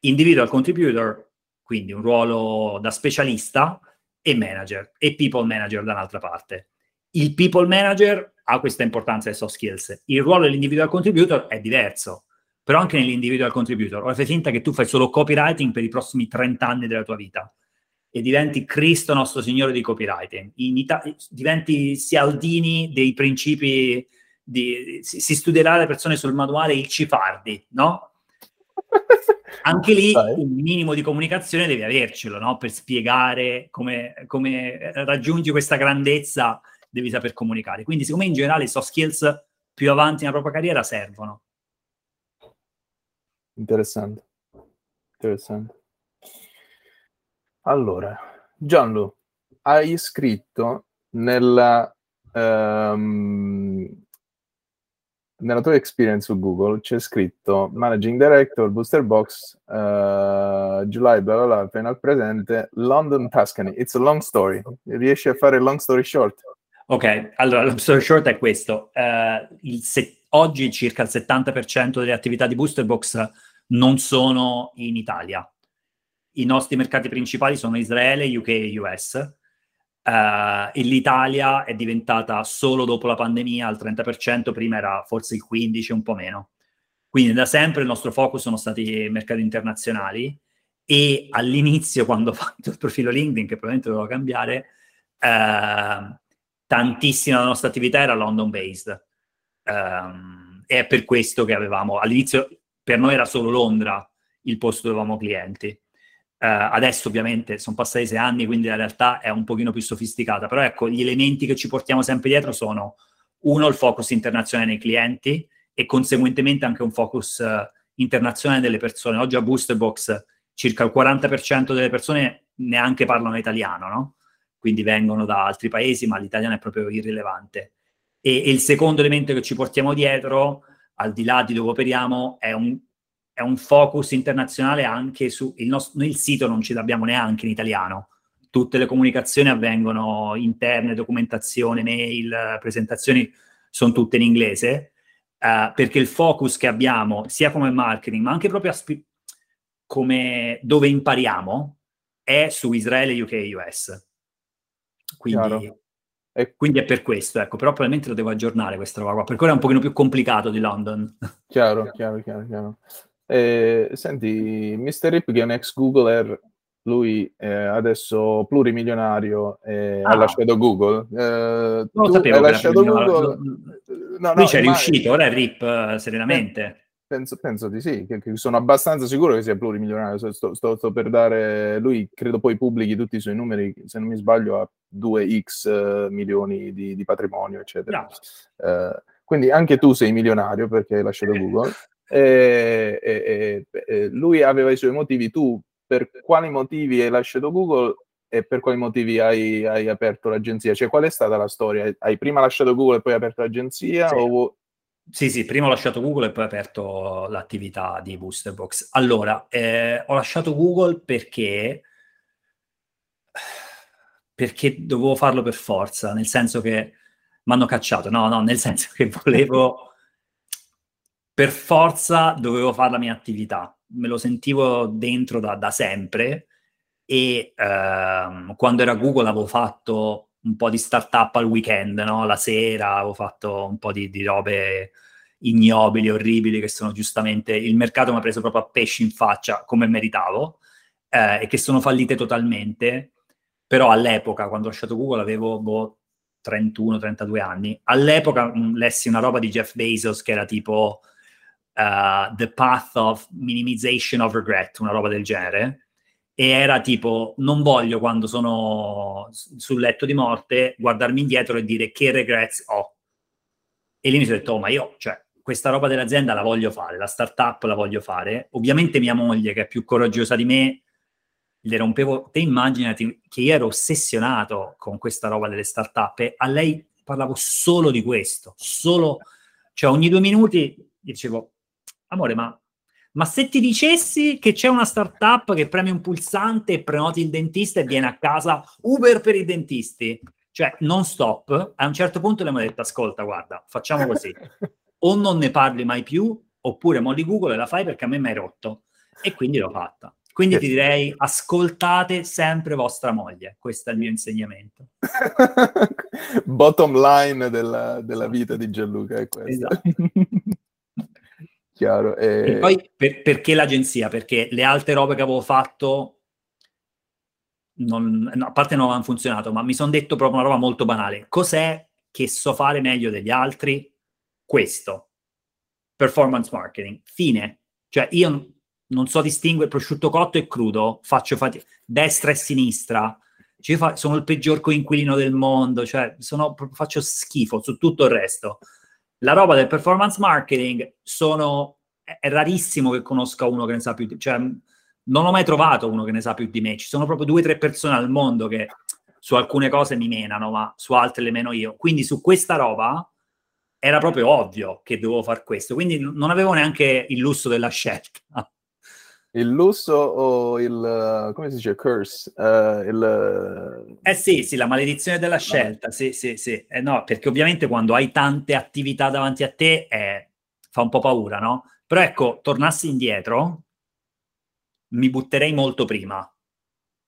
individual contributor, quindi un ruolo da specialista, e manager, e people manager dall'altra parte. Il people manager ha questa importanza delle soft skills, il ruolo dell'individual contributor è diverso, però anche nell'individual contributor. Ora fai finta che tu fai solo copywriting per i prossimi 30 anni della tua vita e diventi Cristo nostro Signore di copywriting. Ita- diventi Sialdini dei principi, di, si, si, studierà le persone sul manuale il Cifardi, no? <laughs> Anche lì un minimo di comunicazione devi avercelo, no? Per spiegare come, come raggiungi questa grandezza devi saper comunicare. Quindi secondo me in generale i soft skills più avanti nella propria carriera servono. Interessante. Interessante. Allora, Gianlu, hai scritto nella, um, nella tua experience su Google, c'è scritto Managing Director, Booster Box, uh, July, bla bla bla, fino al presente, London Tuscany. It's a long story. Riesci a fare long story short? Ok, allora la story short è questo. Uh, se- oggi circa il 70% delle attività di Booster Box non sono in Italia. I nostri mercati principali sono Israele, UK e US. Uh, e l'Italia è diventata solo dopo la pandemia al 30%, prima era forse il 15%, un po' meno. Quindi da sempre il nostro focus sono stati mercati internazionali e all'inizio, quando <laughs> ho fatto il profilo LinkedIn, che probabilmente dovevo cambiare, uh, tantissima della nostra attività era London-based. Um, è per questo che avevamo, all'inizio per noi era solo Londra il posto dove avevamo clienti. Uh, adesso ovviamente sono passati sei anni, quindi la realtà è un pochino più sofisticata, però ecco, gli elementi che ci portiamo sempre dietro sono uno, il focus internazionale nei clienti e conseguentemente anche un focus uh, internazionale delle persone. Oggi a Boosterbox circa il 40% delle persone neanche parlano italiano, no? Quindi vengono da altri paesi, ma l'italiano è proprio irrilevante. E, e il secondo elemento che ci portiamo dietro, al di là di dove operiamo, è un è un focus internazionale anche su il nostro il sito non ce l'abbiamo neanche in italiano. Tutte le comunicazioni avvengono interne, documentazione, mail, presentazioni sono tutte in inglese, uh, perché il focus che abbiamo sia come marketing, ma anche proprio spi- come dove impariamo è su Israele, UK e US. Quindi, e... quindi, è per questo, ecco, però probabilmente lo devo aggiornare questa roba qua, perché ora è un pochino più complicato di London. <laughs> Chiaro, chiaro, chiaro, chiaro. Eh, senti, Mr. Rip che è un ex Googler, lui è adesso plurimilionario e ah. ha lasciato Google. Eh, non lo sapevo. Hai lasciato Google. No, no, lui c'è riuscito, ora è Rip uh, serenamente. Penso, penso, di sì, che, che, sono abbastanza sicuro che sia plurimilionario. Sto, sto, sto, per dare, lui credo poi pubblichi tutti i suoi numeri, se non mi sbaglio ha 2x uh, milioni di, di, patrimonio, eccetera. No. Uh, quindi anche tu sei milionario perché hai lasciato Google. <laughs> E, e, e, lui aveva i suoi motivi, tu per quali motivi hai lasciato Google e per quali motivi hai, hai aperto l'agenzia? Cioè, qual è stata la storia? Hai prima lasciato Google e poi aperto l'agenzia? Sì. O... Sì, sì, prima ho lasciato Google e poi ho aperto l'attività di Boosterbox. Allora, eh, ho lasciato Google perché perché dovevo farlo per forza, nel senso che mi hanno cacciato, no, no, nel senso che volevo per forza dovevo fare la mia attività, me lo sentivo dentro da, da sempre e ehm, quando era Google avevo fatto un po' di startup al weekend, no? la sera avevo fatto un po' di, di robe ignobili, orribili, che sono giustamente, il mercato mi ha preso proprio a pesci in faccia come meritavo eh, e che sono fallite totalmente, però all'epoca quando ho lasciato Google avevo boh, 31-32 anni, all'epoca mh, lessi una roba di Jeff Bezos che era tipo uh, The Path of Minimization of Regret, una roba del genere. E era tipo, non voglio quando sono sul letto di morte guardarmi indietro e dire che regrets ho. E lì mi sono detto, oh, ma io, cioè, questa roba dell'azienda la voglio fare, la startup la voglio fare. Ovviamente mia moglie, che è più coraggiosa di me, le rompevo. Te immaginati che io ero ossessionato con questa roba delle startup e a lei parlavo solo di questo, solo, cioè ogni due minuti dicevo, amore, ma, ma se ti dicessi che c'è una startup che premi un pulsante e prenoti il dentista e viene a casa Uber per i dentisti, cioè non stop, a un certo punto le abbiamo detto, ascolta, guarda, facciamo così, o non ne parli mai più, oppure molli Google e la fai perché a me mi hai rotto. E quindi l'ho fatta. Quindi ti direi, ascoltate sempre vostra moglie, questo è il mio insegnamento. <laughs> Bottom line della, della vita di Gianluca è questo. Esatto. Chiaro. E... e poi per, perché l'agenzia? Perché le altre robe che avevo fatto, non, no, a parte non avevano funzionato, ma mi sono detto proprio una roba molto banale. Cos'è che so fare meglio degli altri? Questo. Performance marketing. Fine. Cioè io non so distinguere prosciutto cotto e crudo, faccio fatica. Destra e sinistra. Cioè, sono il peggior coinquilino del mondo, cioè sono, faccio schifo su tutto il resto la roba del performance marketing sono, è rarissimo che conosca uno che ne sa più di cioè non ho mai trovato uno che ne sa più di me, ci sono proprio due o tre persone al mondo che su alcune cose mi menano, ma su altre le meno io. Quindi su questa roba era proprio ovvio che dovevo fare questo, quindi non avevo neanche il lusso della scelta. Il lusso o il, come si dice, curse? Uh, il... Eh sì, sì, la maledizione della scelta, sì, sì, sì. Eh no, perché ovviamente quando hai tante attività davanti a te eh, fa un po' paura, no? Però ecco, tornassi indietro, mi butterei molto prima.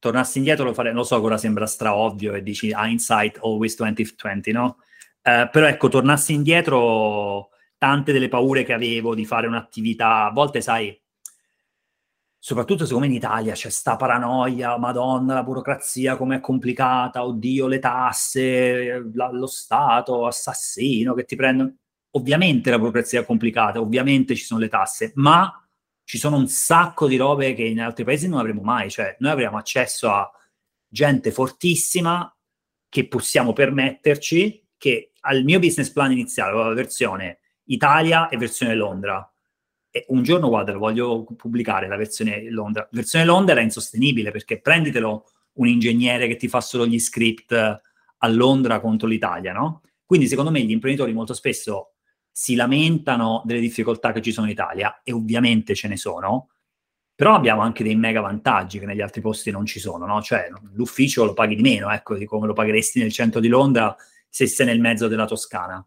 Tornassi indietro lo farei, lo so che ora sembra straovvio e dici hindsight always 2020, no? Uh, però ecco, tornassi indietro, tante delle paure che avevo di fare un'attività, a volte sai soprattutto secondo me in Italia c'è sta paranoia, madonna, la burocrazia com'è complicata, oddio, le tasse, la, lo Stato, assassino che ti prendono. Ovviamente la burocrazia è complicata, ovviamente ci sono le tasse, ma ci sono un sacco di robe che in altri paesi non avremo mai, cioè noi avremo accesso a gente fortissima che possiamo permetterci, che al mio business plan iniziale la versione Italia e versione Londra e un giorno, guarda, voglio pubblicare la versione Londra. La versione Londra era insostenibile perché prenditelo un ingegnere che ti fa solo gli script a Londra contro l'Italia, no? Quindi secondo me gli imprenditori molto spesso si lamentano delle difficoltà che ci sono in Italia e ovviamente ce ne sono, però abbiamo anche dei mega vantaggi che negli altri posti non ci sono, no? Cioè l'ufficio lo paghi di meno, ecco, di come lo pagheresti nel centro di Londra se sei nel mezzo della Toscana.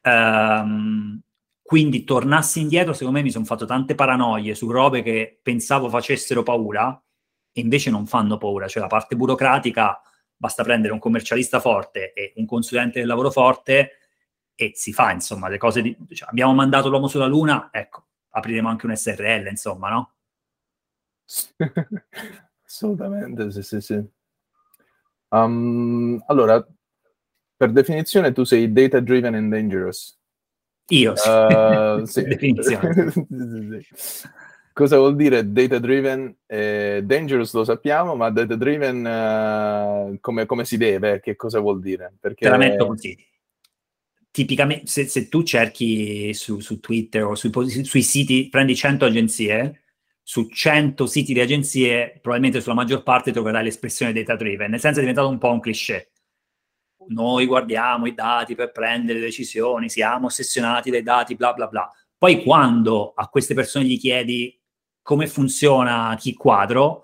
Um, quindi tornassi indietro, secondo me mi sono fatto tante paranoie su robe che pensavo facessero paura e invece non fanno paura. Cioè la parte burocratica, basta prendere un commercialista forte e un consulente del lavoro forte e si fa, insomma, le cose di... Cioè, abbiamo mandato l'uomo sulla Luna, ecco, apriremo anche un SRL, insomma, no? <laughs> Assolutamente, sì, sì, sì. Um, allora, per definizione tu sei data driven and dangerous. Io, sì. Uh, <laughs> <laughs> sì. Cosa vuol dire data driven? Eh, dangerous lo sappiamo, ma data driven uh, come, come, si deve? Che cosa vuol dire? Perché... Te la metto così. Tipicamente, se, se tu cerchi su, su Twitter o sui, sui, siti, prendi 100 agenzie, su 100 siti di agenzie, probabilmente sulla maggior parte troverai l'espressione data driven, nel senso è diventato un po' un cliché noi guardiamo i dati per prendere decisioni, siamo ossessionati dai dati, bla bla bla. Poi quando a queste persone gli chiedi come funziona chi quadro,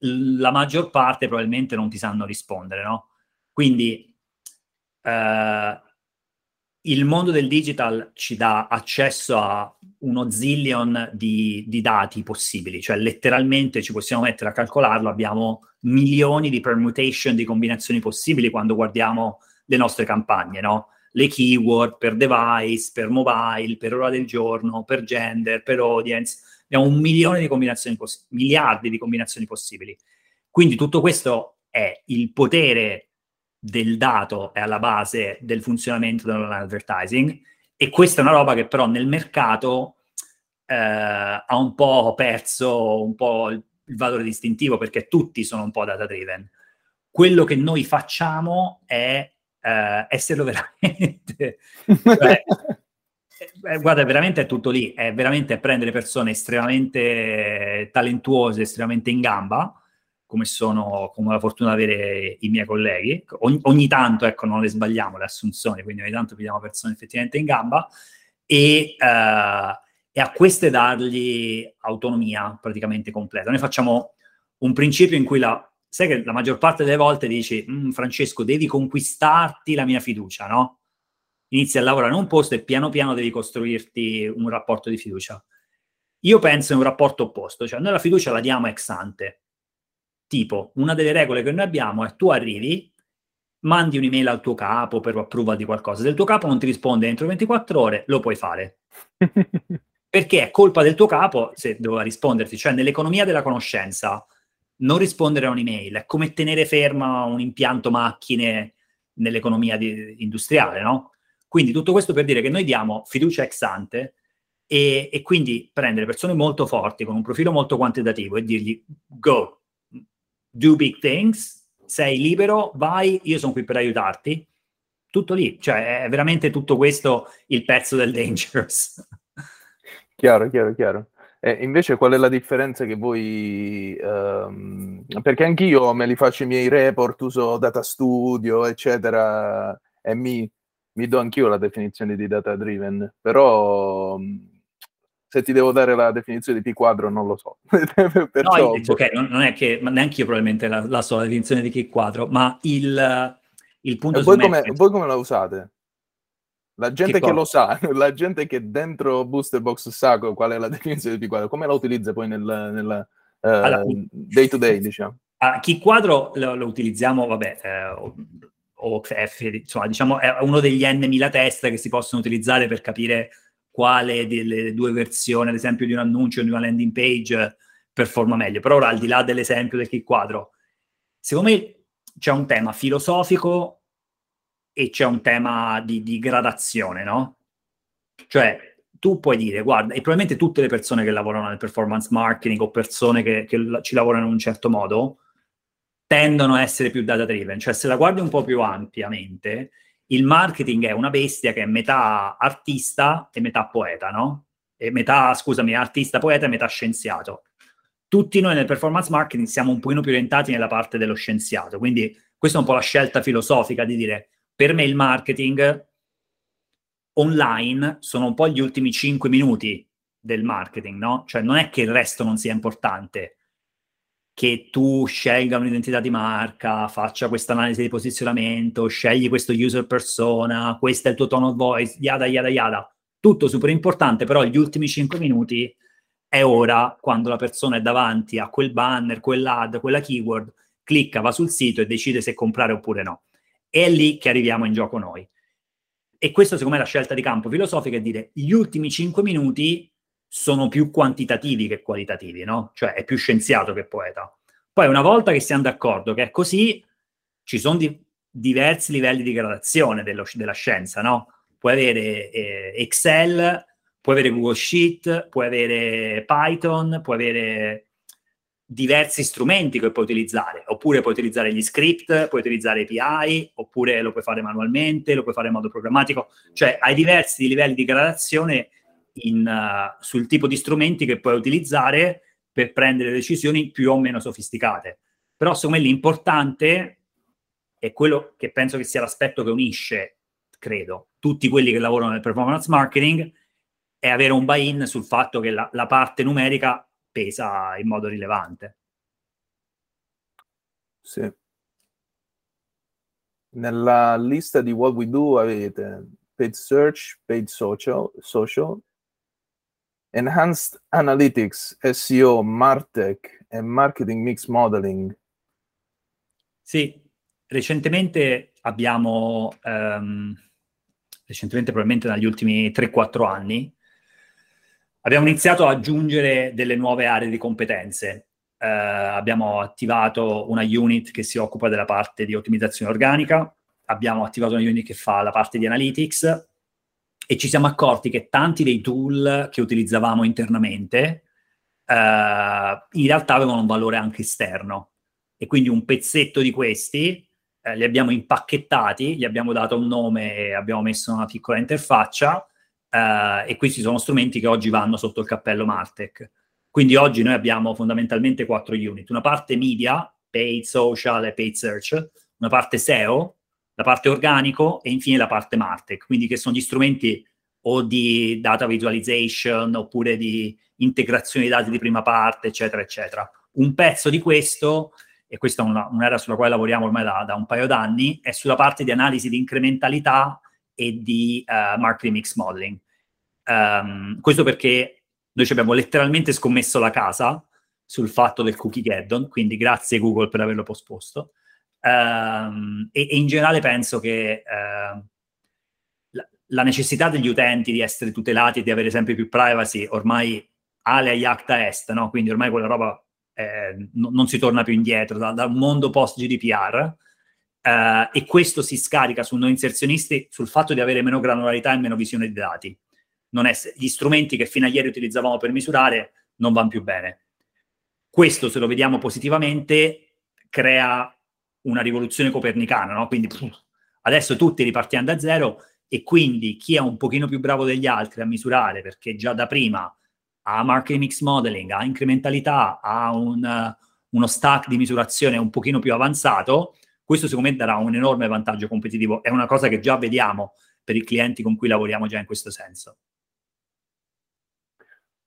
la maggior parte probabilmente non ti sanno rispondere, no? Quindi eh, il mondo del digital ci dà accesso a uno zillion di, di, dati possibili, cioè letteralmente ci possiamo mettere a calcolarlo, abbiamo milioni di permutation, di combinazioni possibili quando guardiamo le nostre campagne, no? Le keyword per device, per mobile, per ora del giorno, per gender, per audience, abbiamo un milione di combinazioni possibili, miliardi di combinazioni possibili. Quindi tutto questo è il potere del dato è alla base del funzionamento dell'online advertising e questa è una roba che però nel mercato eh, ha un po' perso un po' il, il, valore distintivo perché tutti sono un po' data driven. Quello che noi facciamo è eh, esserlo veramente. <laughs> cioè, eh, guarda, veramente è tutto lì, è veramente prendere persone estremamente talentuose, estremamente in gamba come sono, come ho la fortuna di avere i miei colleghi. Ogni, ogni, tanto, ecco, non le sbagliamo le assunzioni, quindi ogni tanto vediamo persone effettivamente in gamba e, uh, e a queste dargli autonomia praticamente completa. Noi facciamo un principio in cui la, sai che la maggior parte delle volte dici, mm, Francesco, devi conquistarti la mia fiducia, no? Inizi a lavorare in un posto e piano piano devi costruirti un rapporto di fiducia. Io penso in un rapporto opposto, cioè noi la fiducia la diamo ex ante, Tipo, una delle regole che noi abbiamo è tu arrivi, mandi un'email al tuo capo per approval di qualcosa. Se il tuo capo non ti risponde entro 24 ore, lo puoi fare. <laughs> Perché è colpa del tuo capo se doveva risponderti. Cioè, nell'economia della conoscenza, non rispondere a un'email è come tenere ferma un impianto macchine nell'economia di, industriale, no? Quindi tutto questo per dire che noi diamo fiducia ex ante e, e quindi prendere persone molto forti con un profilo molto quantitativo e dirgli go, do big things, sei libero, vai, io sono qui per aiutarti. Tutto lì, cioè è veramente tutto questo il pezzo del Dangerous. Chiaro, chiaro, chiaro. Eh, invece qual è la differenza che voi... Um, perché anch'io me li faccio i miei report, uso data studio, eccetera, e mi, mi do anch'io la definizione di data driven, però se ti devo dare la definizione di P quadro non lo so. <laughs> Perciò... No, ok, non, non, è che, neanche io probabilmente la, la so la definizione di P quadro, ma il, il punto... E voi come, voi come la usate? La gente che, che, lo sa, <laughs> la gente che dentro Booster Box sa qual è la <laughs> definizione di P quadro, come la utilizza poi nel, nel uh, allora, day to day, diciamo? A chi quadro lo, lo utilizziamo, vabbè, eh, o, F, insomma, diciamo, è uno degli N mila test che si possono utilizzare per capire quale delle due versioni, ad esempio di un annuncio o di una landing page, performa meglio. Però ora, al di là dell'esempio del kit quadro, secondo me c'è un tema filosofico e c'è un tema di, di gradazione, no? Cioè, tu puoi dire, guarda, e probabilmente tutte le persone che lavorano nel performance marketing o persone che, che ci lavorano in un certo modo tendono a essere più data driven, cioè se la guardi un po' più ampiamente, il marketing è una bestia che è metà artista e metà poeta, no? E metà, scusami, artista, poeta e metà scienziato. Tutti noi nel performance marketing siamo un pochino più orientati nella parte dello scienziato, quindi questa è un po' la scelta filosofica di dire, per me il marketing online sono un po' gli ultimi cinque minuti del marketing, no? Cioè non è che il resto non sia importante, che tu scelga un'identità di marca, faccia questa analisi di posizionamento, scegli questo user persona, questo è il tuo tone of voice, yada yada yada. Tutto super importante, però gli ultimi cinque minuti è ora quando la persona è davanti a quel banner, quell'ad, quella keyword, clicca, va sul sito e decide se comprare oppure no. È lì che arriviamo in gioco noi. E questo secondo me è la scelta di campo filosofica, è dire gli ultimi cinque minuti sono più quantitativi che qualitativi, no? Cioè è più scienziato che poeta. Poi una volta che siamo d'accordo che è così, ci sono di- diversi livelli di gradazione dello, della scienza, no? Puoi avere eh, Excel, puoi avere Google Sheet, puoi avere Python, puoi avere diversi strumenti che puoi utilizzare, oppure puoi utilizzare gli script, puoi utilizzare API, oppure lo puoi fare manualmente, lo puoi fare in modo programmatico, cioè hai diversi livelli di gradazione in, uh, sul tipo di strumenti che puoi utilizzare per prendere decisioni più o meno sofisticate. Però secondo me l'importante è quello che penso che sia l'aspetto che unisce, credo, tutti quelli che lavorano nel performance marketing, è avere un buy-in sul fatto che la, la parte numerica pesa in modo rilevante. Sì. Nella lista di what we do avete paid search, paid social, social enhanced analytics, SEO, Martech e marketing mix modeling. Sì, recentemente abbiamo, um, recentemente probabilmente negli ultimi 3-4 anni, Abbiamo iniziato ad aggiungere delle nuove aree di competenze. Eh, abbiamo attivato una unit che si occupa della parte di ottimizzazione organica, abbiamo attivato una unit che fa la parte di analytics. E ci siamo accorti che tanti dei tool che utilizzavamo internamente eh, in realtà avevano un valore anche esterno. E quindi un pezzetto di questi eh, li abbiamo impacchettati, gli abbiamo dato un nome e abbiamo messo una piccola interfaccia Uh, e questi sono strumenti che oggi vanno sotto il cappello Martech. Quindi oggi noi abbiamo fondamentalmente quattro unit, una parte media, paid social e paid search, una parte SEO, la parte organico e infine la parte Martech, quindi che sono gli strumenti o di data visualization oppure di integrazione di dati di prima parte, eccetera, eccetera. Un pezzo di questo, e questa è una, un'area sulla quale lavoriamo ormai da, da un paio d'anni, è sulla parte di analisi di incrementalità e di uh, marketing mix modeling. Um, questo perché noi ci abbiamo letteralmente scommesso la casa sul fatto del cookie add-on, quindi grazie Google per averlo posposto. Um, e, e, in generale penso che uh, la, la, necessità degli utenti di essere tutelati e di avere sempre più privacy ormai ale iacta est, no? quindi ormai quella roba eh, no, non si torna più indietro da, da un mondo post GDPR Uh, e questo si scarica su noi inserzionisti sul fatto di avere meno granularità e meno visione dei dati. È, gli strumenti che fino a ieri utilizzavamo per misurare non vanno più bene. Questo, se lo vediamo positivamente, crea una rivoluzione copernicana, no? Quindi pff, adesso tutti ripartiamo da zero e quindi chi è un pochino più bravo degli altri a misurare, perché già da prima ha marketing mix modeling, ha incrementalità, ha un, uh, uno stack di misurazione un pochino più avanzato, questo secondo me darà un enorme vantaggio competitivo, è una cosa che già vediamo per i clienti con cui lavoriamo già in questo senso.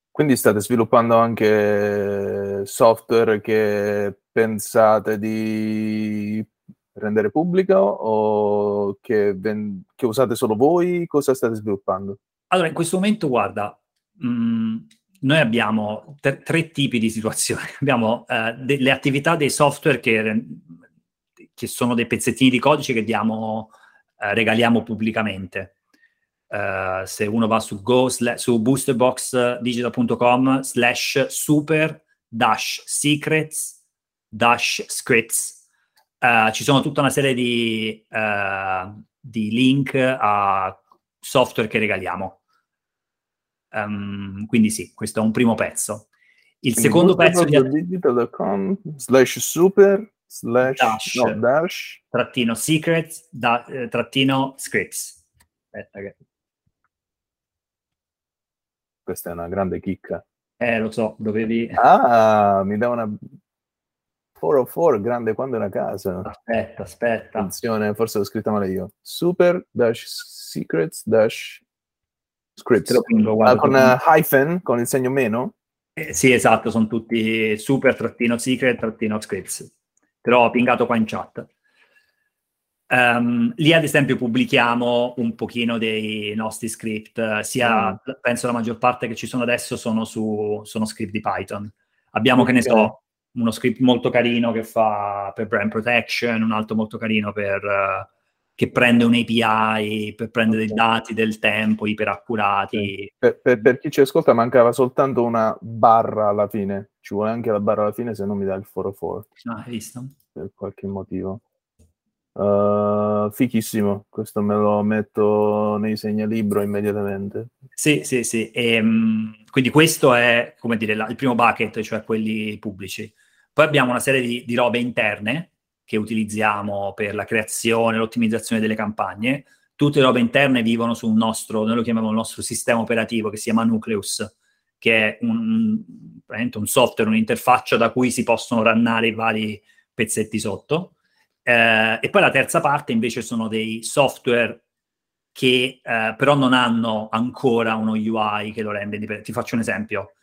Quindi state sviluppando anche software che pensate di rendere pubblico o che, ven- che usate solo voi? Cosa state sviluppando? Allora, in questo momento, guarda, mh, mm, noi abbiamo tre, tre tipi di situazioni. <laughs> abbiamo uh, delle attività dei software che, che, sono dei pezzettini di codice che diamo, uh, regaliamo pubblicamente. Uh, se uno va su, go, sla- su boosterboxdigital.com slash super dash secrets dash scripts ci sono tutta una serie di, di link a software che regaliamo. Um, quindi sì, questo è un primo pezzo. Il quindi secondo pezzo di digital.com slash super slash dash, no, dash trattino secrets da, eh, trattino scripts. Aspetta che... Questa è una grande chicca. Eh, lo so, dovevi... Ah, mi dà una 404, grande quando è una casa. Aspetta, aspetta. Attenzione, forse l'ho scritta male io. Super dash secrets dash scripts. Pingo, ah, con uh, hyphen, con il segno meno? Eh, sì, esatto, sono tutti super trattino secret trattino scripts. Te l'ho pingato qua in chat. Um, lì ad esempio pubblichiamo un pochino dei nostri script, sia mm. penso la maggior parte che ci sono adesso sono su sono script di Python. Abbiamo, okay. che ne so, uno script molto carino che fa per brand protection, un altro molto carino per uh, che prende un API per prendere okay. dei dati del tempo iperaccurati. Per, per, per, chi ci ascolta mancava soltanto una barra alla fine, ci vuole anche la barra alla fine se non mi dà il 404. Ah, hai visto? Per qualche motivo. Uh, fichissimo, questo me lo metto nei segnalibro immediatamente. Sì, sì, sì. E, um, quindi questo è, come dire, la, il primo bucket, cioè quelli pubblici. Poi abbiamo una serie di, di robe interne che utilizziamo per la creazione, l'ottimizzazione delle campagne, tutte le robe interne vivono su un nostro, noi lo chiamiamo il nostro sistema operativo che si chiama Nucleus, che è un, un software, un'interfaccia da cui si possono rannare i vari pezzetti sotto. Eh, e poi la terza parte invece sono dei software che eh, però non hanno ancora uno UI che lo rende. Ti faccio un esempio.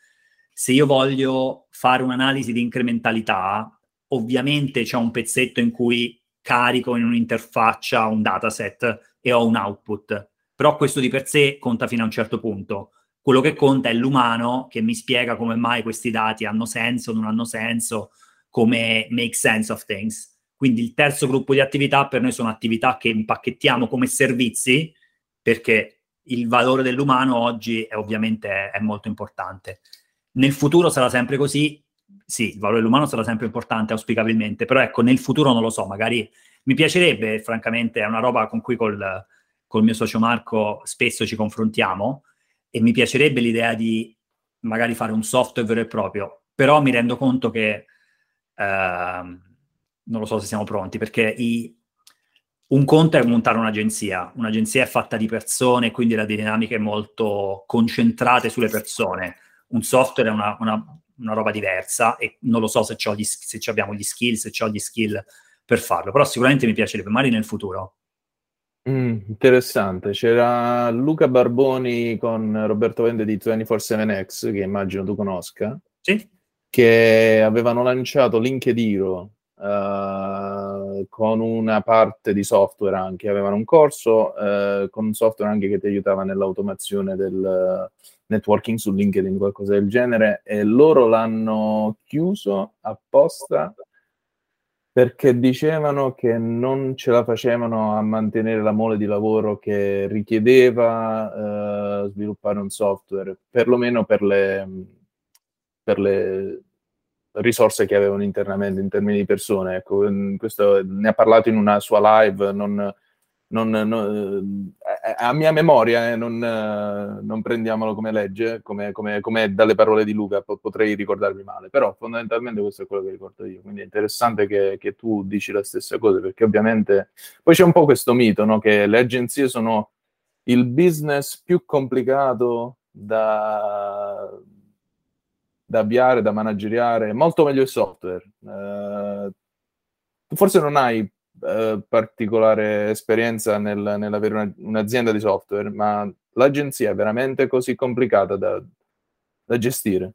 Se io voglio fare un'analisi di incrementalità, ovviamente c'è un pezzetto in cui carico in un'interfaccia un dataset e ho un output, però questo di per sé conta fino a un certo punto. Quello che conta è l'umano che mi spiega come mai questi dati hanno senso, non hanno senso, come make sense of things. Quindi il terzo gruppo di attività per noi sono attività che impacchettiamo come servizi, perché il valore dell'umano oggi è ovviamente è molto importante. Nel futuro sarà sempre così, sì, il valore dell'umano sarà sempre importante, auspicabilmente, però ecco, nel futuro non lo so, magari mi piacerebbe, francamente, è una roba con cui col, col mio socio Marco spesso ci confrontiamo e mi piacerebbe l'idea di magari fare un software vero e proprio, però mi rendo conto che eh, non lo so se siamo pronti, perché i, un conto è montare un'agenzia, un'agenzia è fatta di persone, quindi la dinamica è molto concentrate sulle persone. Un software è una, una una roba diversa e non lo so se, gli, se abbiamo gli skill, se ho gli skill per farlo, però sicuramente mi piacerebbe, magari nel futuro. Mm, interessante, c'era Luca Barboni con Roberto Vende di 24-7X, che immagino tu conosca, sì. che avevano lanciato LinkedIn uh, con una parte di software anche, avevano un corso uh, con un software anche che ti aiutava nell'automazione del, networking su LinkedIn, qualcosa del genere, e loro l'hanno chiuso apposta perché dicevano che non ce la facevano a mantenere la mole di lavoro che richiedeva eh, sviluppare un software, perlomeno per le, per le risorse che avevano internamente in termini di persone. Ecco, questo ne ha parlato in una sua live, non, non, non, eh, a mia memoria, eh, non, eh, non, prendiamolo come legge, come, come, come, dalle parole di Luca, potrei ricordarmi male, però fondamentalmente questo è quello che ricordo io, quindi è interessante che, che tu dici la stessa cosa, perché ovviamente poi c'è un po' questo mito, no? che le agenzie sono il business più complicato da, da avviare, da manageriare, molto meglio il software. Uh, forse non hai eh, particolare esperienza nel, nell'avere una, un'azienda di software, ma l'agenzia è veramente così complicata da, da gestire?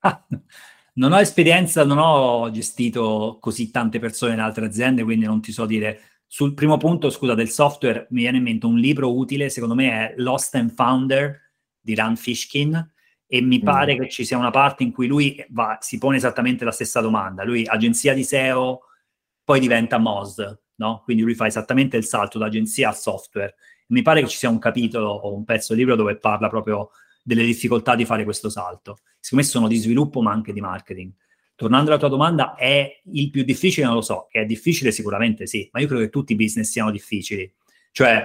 <laughs> non ho esperienza, non ho gestito così tante persone in altre aziende, quindi non ti so dire. Sul primo punto, scusa, del software, mi viene in mente un libro utile, secondo me è Lost and Founder di Rand Fishkin, e mi mm. pare che ci sia una parte in cui lui va, si pone esattamente la stessa domanda. Lui, agenzia di SEO, poi diventa Moz, no? Quindi lui fa esattamente il salto da agenzia a software. Mi pare che ci sia un capitolo o un pezzo di libro dove parla proprio delle difficoltà di fare questo salto. Secondo me sono di sviluppo ma anche di marketing. Tornando alla tua domanda, è il più difficile? Non lo so, è difficile sicuramente sì, ma io credo che tutti i business siano difficili. Cioè,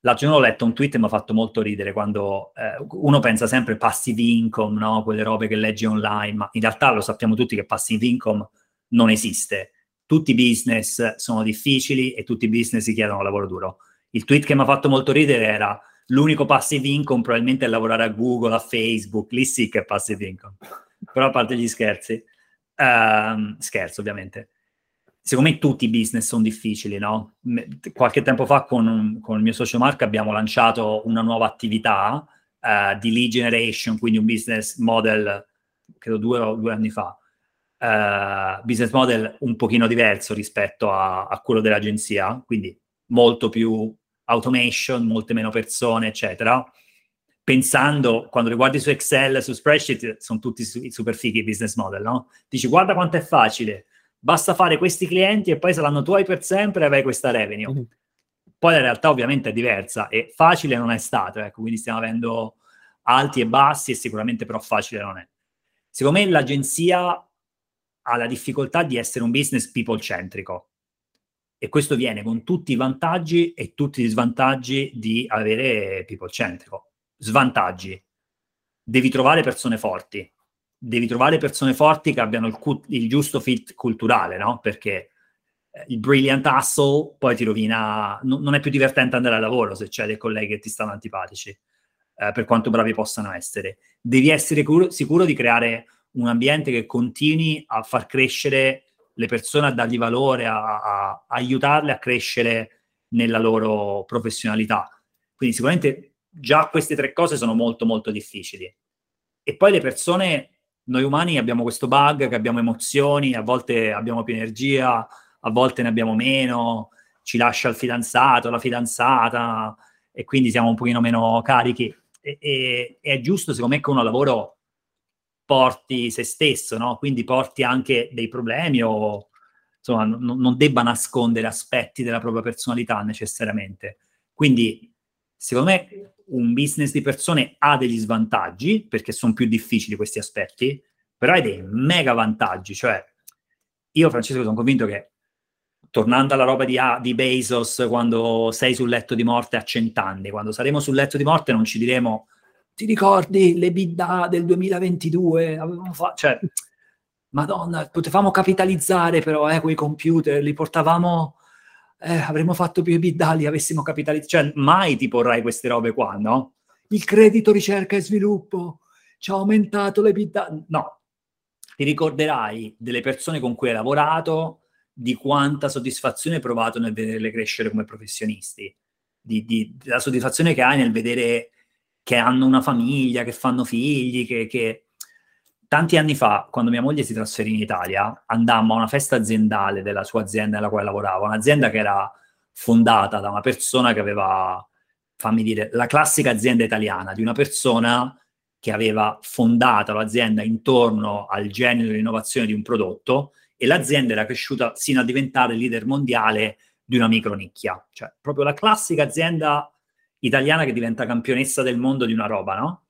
l'altro giorno ho letto un tweet e mi ha fatto molto ridere quando eh, uno pensa sempre passive income, no? quelle robe che leggi online, ma in realtà lo sappiamo tutti che passive income non esiste. Tutti i business sono difficili e tutti i business si chiedono lavoro duro. Il tweet che mi ha fatto molto ridere era l'unico passive income probabilmente è lavorare a Google, a Facebook, lì sì che è passive income. Però a parte gli scherzi, uh, scherzo ovviamente, secondo me tutti i business sono difficili, no? Qualche tempo fa con, con il mio socio Marco abbiamo lanciato una nuova attività uh, di lead generation, quindi un business model, credo due, due anni fa, uh, business model un pochino diverso rispetto a, a quello dell'agenzia, quindi molto più automation, molte meno persone, eccetera. Pensando, quando li guardi su Excel, su spreadsheet, sono tutti super fighi i business model, no? Dici, guarda quanto è facile, basta fare questi clienti e poi saranno tuoi per sempre e avrai questa revenue. Mm-hmm. Poi la realtà ovviamente è diversa e facile non è stato, ecco, quindi stiamo avendo alti e bassi e sicuramente però facile non è. Secondo me l'agenzia ha la difficoltà di essere un business people centrico, e questo viene con tutti i vantaggi e tutti gli svantaggi di avere people centrico. Svantaggi. Devi trovare persone forti. Devi trovare persone forti che abbiano il, cu- il giusto fit culturale, no? Perché eh, il brilliant hustle poi ti rovina... No, non è più divertente andare al lavoro se c'è dei colleghi che ti stanno antipatici, eh, per quanto bravi possano essere. Devi essere cur- sicuro di creare un ambiente che continui a far crescere le persone a dargli valore, a, a, aiutarle a crescere nella loro professionalità. Quindi sicuramente già queste tre cose sono molto molto difficili. E poi le persone, noi umani abbiamo questo bug che abbiamo emozioni, a volte abbiamo più energia, a volte ne abbiamo meno, ci lascia il fidanzato, la fidanzata e quindi siamo un pochino meno carichi. E, e, è giusto secondo me che uno lavoro porti se stesso, no? Quindi porti anche dei problemi o insomma n- non debba nascondere aspetti della propria personalità necessariamente. Quindi, secondo me, un business di persone ha degli svantaggi perché sono più difficili questi aspetti, però ha dei mega vantaggi. Cioè, io, Francesco, sono convinto che tornando alla roba di, ah, di Bezos, quando sei sul letto di morte a cent'anni, quando saremo sul letto di morte non ci diremo ti ricordi le bidda del 2022? Avevamo fatto, cioè, madonna, potevamo capitalizzare però eh, quei computer, li portavamo, eh, avremmo fatto più EBITDA, li avessimo capitalizzato, cioè mai ti porrai queste robe qua, no? Il credito ricerca e sviluppo ci ha aumentato le bidda, no. Ti ricorderai delle persone con cui hai lavorato, di quanta soddisfazione hai provato nel vederle crescere come professionisti, di, di, della soddisfazione che hai nel vedere che hanno una famiglia, che fanno figli, che, che... Tanti anni fa, quando mia moglie si trasferì in Italia, andammo a una festa aziendale della sua azienda nella quale lavorava, un'azienda che era fondata da una persona che aveva, fammi dire, la classica azienda italiana, di una persona che aveva fondato l'azienda intorno al genio dell'innovazione di un prodotto e l'azienda era cresciuta sino a diventare leader mondiale di una micronicchia. Cioè, proprio la classica azienda italiana che diventa campionessa del mondo di una roba, no?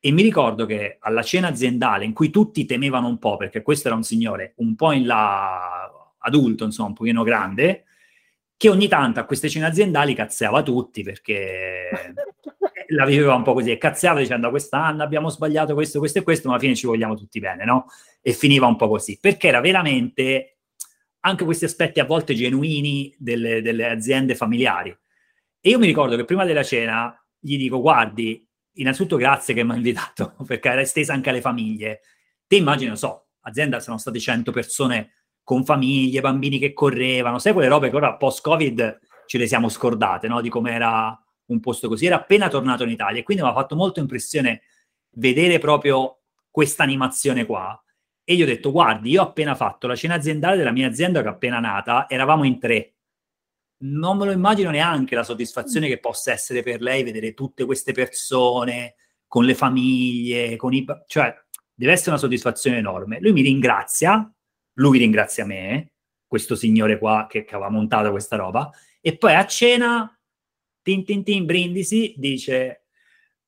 E mi ricordo che alla cena aziendale, in cui tutti temevano un po', perché questo era un signore un po' in là adulto, insomma, un pochino grande, che ogni tanto a queste cene aziendali cazziava tutti perché <laughs> la viveva un po' così e cazziava dicendo quest'anno abbiamo sbagliato questo, questo e questo, ma alla fine ci vogliamo tutti bene, no? E finiva un po' così, perché era veramente anche questi aspetti a volte genuini delle, delle aziende familiari. E io mi ricordo che prima della cena gli dico, guardi, innanzitutto grazie che mi ha invitato, <laughs> perché era estesa anche alle famiglie. Te immagini, non so, azienda sono state 100 persone con famiglie, bambini che correvano, sai quelle robe che ora post-Covid ce le siamo scordate, no? Di com'era un posto così. Era appena tornato in Italia e quindi mi ha fatto molto impressione vedere proprio questa animazione qua. E gli ho detto, guardi, io ho appena fatto la cena aziendale della mia azienda che è appena nata, eravamo in tre. Non me lo immagino neanche la soddisfazione che possa essere per lei vedere tutte queste persone con le famiglie, con i... cioè deve essere una soddisfazione enorme. Lui mi ringrazia, lui ringrazia me, questo signore qua che, che aveva montato questa roba, e poi a cena, tin tin tin, brindisi, dice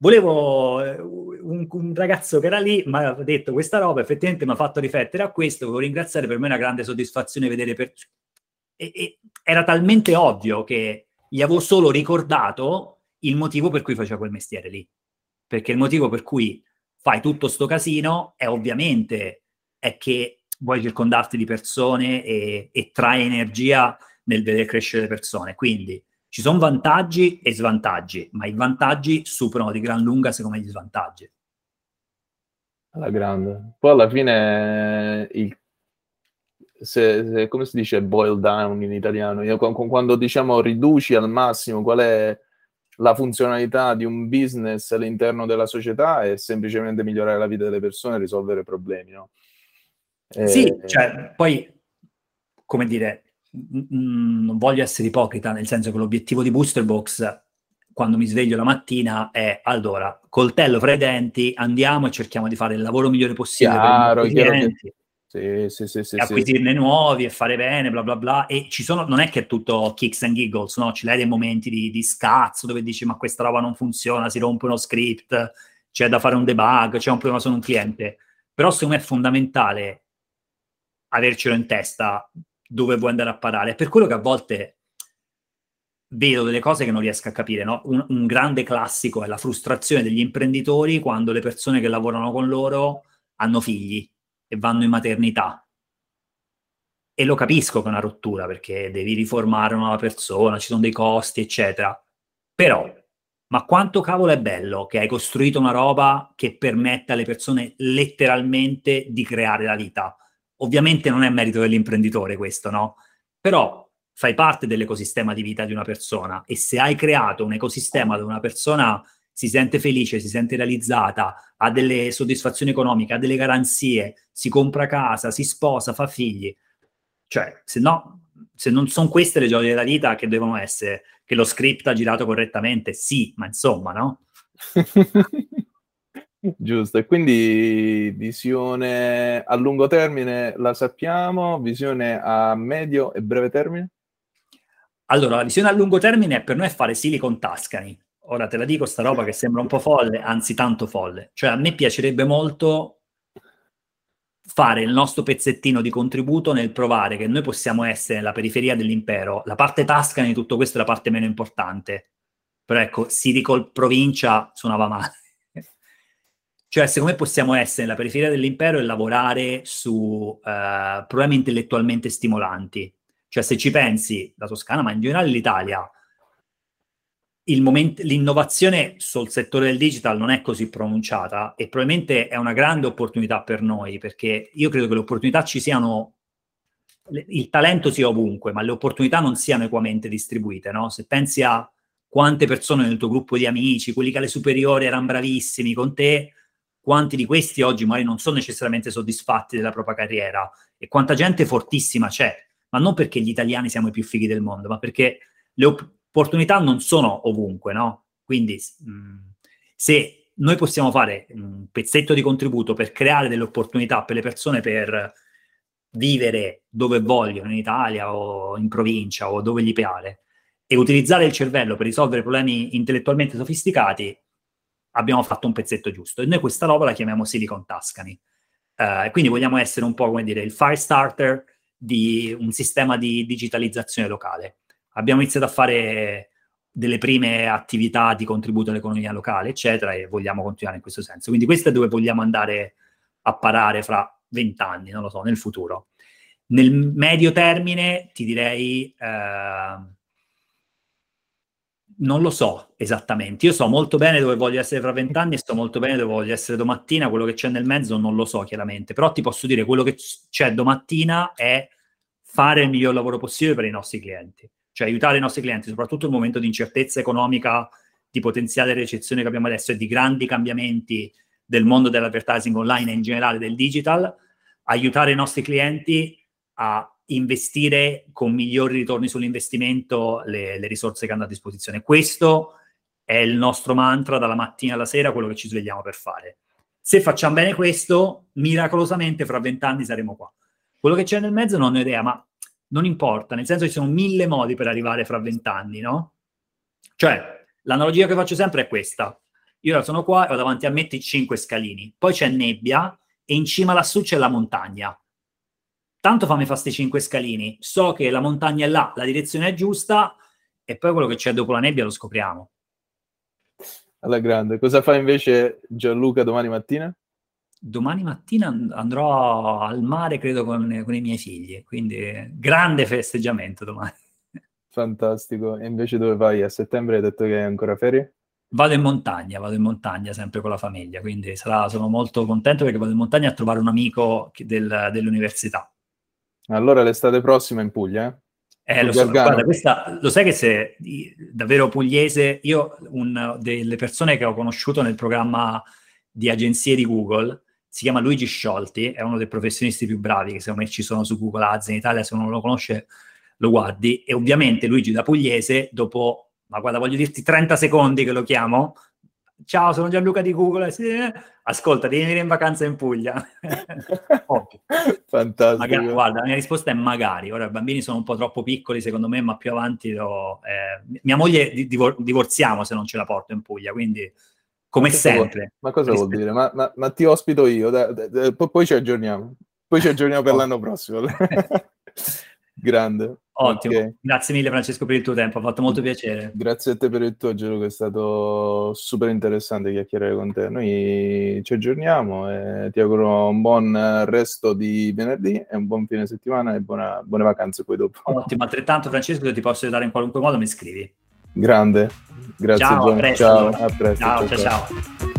volevo eh, un, un, ragazzo che era lì mi ha detto questa roba, effettivamente mi ha fatto riflettere a questo, volevo ringraziare, per me è una grande soddisfazione vedere per... E, e era talmente ovvio che gli avevo solo ricordato il motivo per cui faceva quel mestiere lì. Perché il motivo per cui fai tutto sto casino è ovviamente è che vuoi circondarti di persone e, e trai energia nel vedere crescere le persone. Quindi ci sono vantaggi e svantaggi, ma i vantaggi superano di gran lunga secondo me gli svantaggi. Alla grande. Poi alla fine il se, se, come si dice boil down in italiano? Io, quando diciamo riduci al massimo qual è la funzionalità di un business all'interno della società è semplicemente migliorare la vita delle persone e risolvere problemi, no? E... Sì, eh, cioè, poi, come dire, non voglio essere ipocrita, nel senso che l'obiettivo di Booster Box, quando mi sveglio la mattina, è allora, coltello fra i denti, andiamo e cerchiamo di fare il lavoro migliore possibile chiaro, per i clienti. Sì, sì, sì, sì, acquisirne nuovi e fare bene, bla bla bla. E ci sono, non è che è tutto kicks and giggles, no? Ci l'hai dei momenti di, di scazzo dove dici ma questa roba non funziona, si rompe uno script, c'è da fare un debug, c'è un problema su un cliente. Però secondo me è fondamentale avercelo in testa dove vuoi andare a parare. Per quello che a volte vedo delle cose che non riesco a capire, no? un, un grande classico è la frustrazione degli imprenditori quando le persone che lavorano con loro hanno figli e vanno in maternità. E lo capisco che è una rottura perché devi riformare una persona, ci sono dei costi, eccetera. Però, ma quanto cavolo è bello che hai costruito una roba che permette alle persone letteralmente di creare la vita. Ovviamente non è merito dell'imprenditore questo, no? Però fai parte dell'ecosistema di vita di una persona e se hai creato un ecosistema dove una persona si sente felice, si sente realizzata, ha delle soddisfazioni economiche, ha delle garanzie, si compra casa, si sposa, fa figli. Cioè, se no, se non sono queste le gioie della vita che devono essere, che lo script ha girato correttamente, sì, ma insomma, no? <laughs> Giusto, e quindi visione a lungo termine la sappiamo, visione a medio e breve termine? Allora, la visione a lungo termine per noi è fare Silicon Tuscany, ora te la dico sta roba che sembra un po' folle, anzi tanto folle. Cioè a me piacerebbe molto fare il nostro pezzettino di contributo nel provare che noi possiamo essere nella periferia dell'impero. La parte tascana di tutto questo è la parte meno importante. Però ecco, Siricol provincia suonava male. <laughs> cioè, secondo me possiamo essere nella periferia dell'impero e lavorare su uh, problemi intellettualmente stimolanti. Cioè, se ci pensi, la Toscana, ma in generale l'Italia, moment- l'innovazione sul settore del digital non è così pronunciata e probabilmente è una grande opportunità per noi perché io credo che le opportunità ci siano, il talento sia ovunque, ma le opportunità non siano equamente distribuite, no? Se pensi a quante persone nel tuo gruppo di amici, quelli che alle superiori erano bravissimi con te, quanti di questi oggi magari non sono necessariamente soddisfatti della propria carriera e quanta gente fortissima c'è, ma non perché gli italiani siamo i più fighi del mondo, ma perché le opportunità opportunità non sono ovunque, no? Quindi mh, mm, se noi possiamo fare un pezzetto di contributo per creare delle opportunità per le persone per vivere dove vogliono, in Italia o in provincia o dove gli piace, e utilizzare il cervello per risolvere problemi intellettualmente sofisticati, abbiamo fatto un pezzetto giusto. E noi questa roba la chiamiamo Silicon Tuscany. Uh, quindi vogliamo essere un po' come dire il fire starter di un sistema di digitalizzazione locale abbiamo iniziato a fare delle prime attività di contributo all'economia locale, eccetera, e vogliamo continuare in questo senso. Quindi questo è dove vogliamo andare a parare fra vent'anni, non lo so, nel futuro. Nel medio termine ti direi... Eh, non lo so esattamente. Io so molto bene dove voglio essere fra vent'anni e so molto bene dove voglio essere domattina. Quello che c'è nel mezzo non lo so chiaramente, però ti posso dire quello che c'è domattina è fare il miglior lavoro possibile per i nostri clienti cioè aiutare i nostri clienti, soprattutto nel momento di incertezza economica, di potenziale recessione che abbiamo adesso e di grandi cambiamenti del mondo dell'advertising online e in generale del digital, aiutare i nostri clienti a investire con migliori ritorni sull'investimento le, le risorse che hanno a disposizione. Questo è il nostro mantra dalla mattina alla sera, quello che ci svegliamo per fare. Se facciamo bene questo, miracolosamente fra vent'anni saremo qua. Quello che c'è nel mezzo non ho idea, ma non importa, nel senso che ci sono mille modi per arrivare fra vent'anni, no? Cioè, l'analogia che faccio sempre è questa. Io sono qua e ho davanti a me cinque scalini, poi c'è nebbia e in cima lassù c'è la montagna. Tanto fammi fare questi cinque scalini, so che la montagna è là, la direzione è giusta e poi quello che c'è dopo la nebbia lo scopriamo. Alla grande. Cosa fa invece Gianluca domani mattina? Domani mattina andrò al mare, credo, con, con i miei figli, quindi grande festeggiamento domani. Fantastico. E invece dove vai? A settembre hai detto che hai ancora ferie? Vado in montagna, vado in montagna sempre con la famiglia, quindi sarà, sono molto contento perché vado in montagna a trovare un amico del, dell'università. Allora l'estate prossima in Puglia, eh? Eh, lo so, guarda, questa, lo sai che se davvero pugliese, io una delle persone che ho conosciuto nel programma di agenzie di Google si chiama Luigi Sciolti, è uno dei professionisti più bravi che secondo me ci sono su Google Ads in Italia, se non lo conosce lo guardi, e ovviamente Luigi da pugliese, dopo, ma guarda, voglio dirti 30 secondi che lo chiamo, ciao, sono Gianluca di Google, sì, ascolta, devi venire in vacanza in Puglia. <laughs> Fantastico. Magari, guarda, la mia risposta è magari. Ora i bambini sono un po' troppo piccoli secondo me, ma più avanti lo, eh, mia moglie divor- divorziamo se non ce la porto in Puglia, quindi come ma sempre. Vuol, ma cosa rispetto. vuol dire? Ma, ma, ma, ti ospito io, da, da, da, poi ci aggiorniamo. Poi ci aggiorniamo per l'anno prossimo. <laughs> Grande. Ottimo, okay. grazie mille Francesco per il tuo tempo, ha fatto molto piacere. Grazie a te per il tuo giro che è stato super interessante chiacchierare con te. Noi ci aggiorniamo e ti auguro un buon resto di venerdì e un buon fine settimana e buona, buone vacanze poi dopo. Ottimo, altrettanto Francesco se ti posso aiutare in qualunque modo mi scrivi. Grande, grazie ciao, John. A presto. Ciao, a presto. ciao. ciao. ciao. ciao.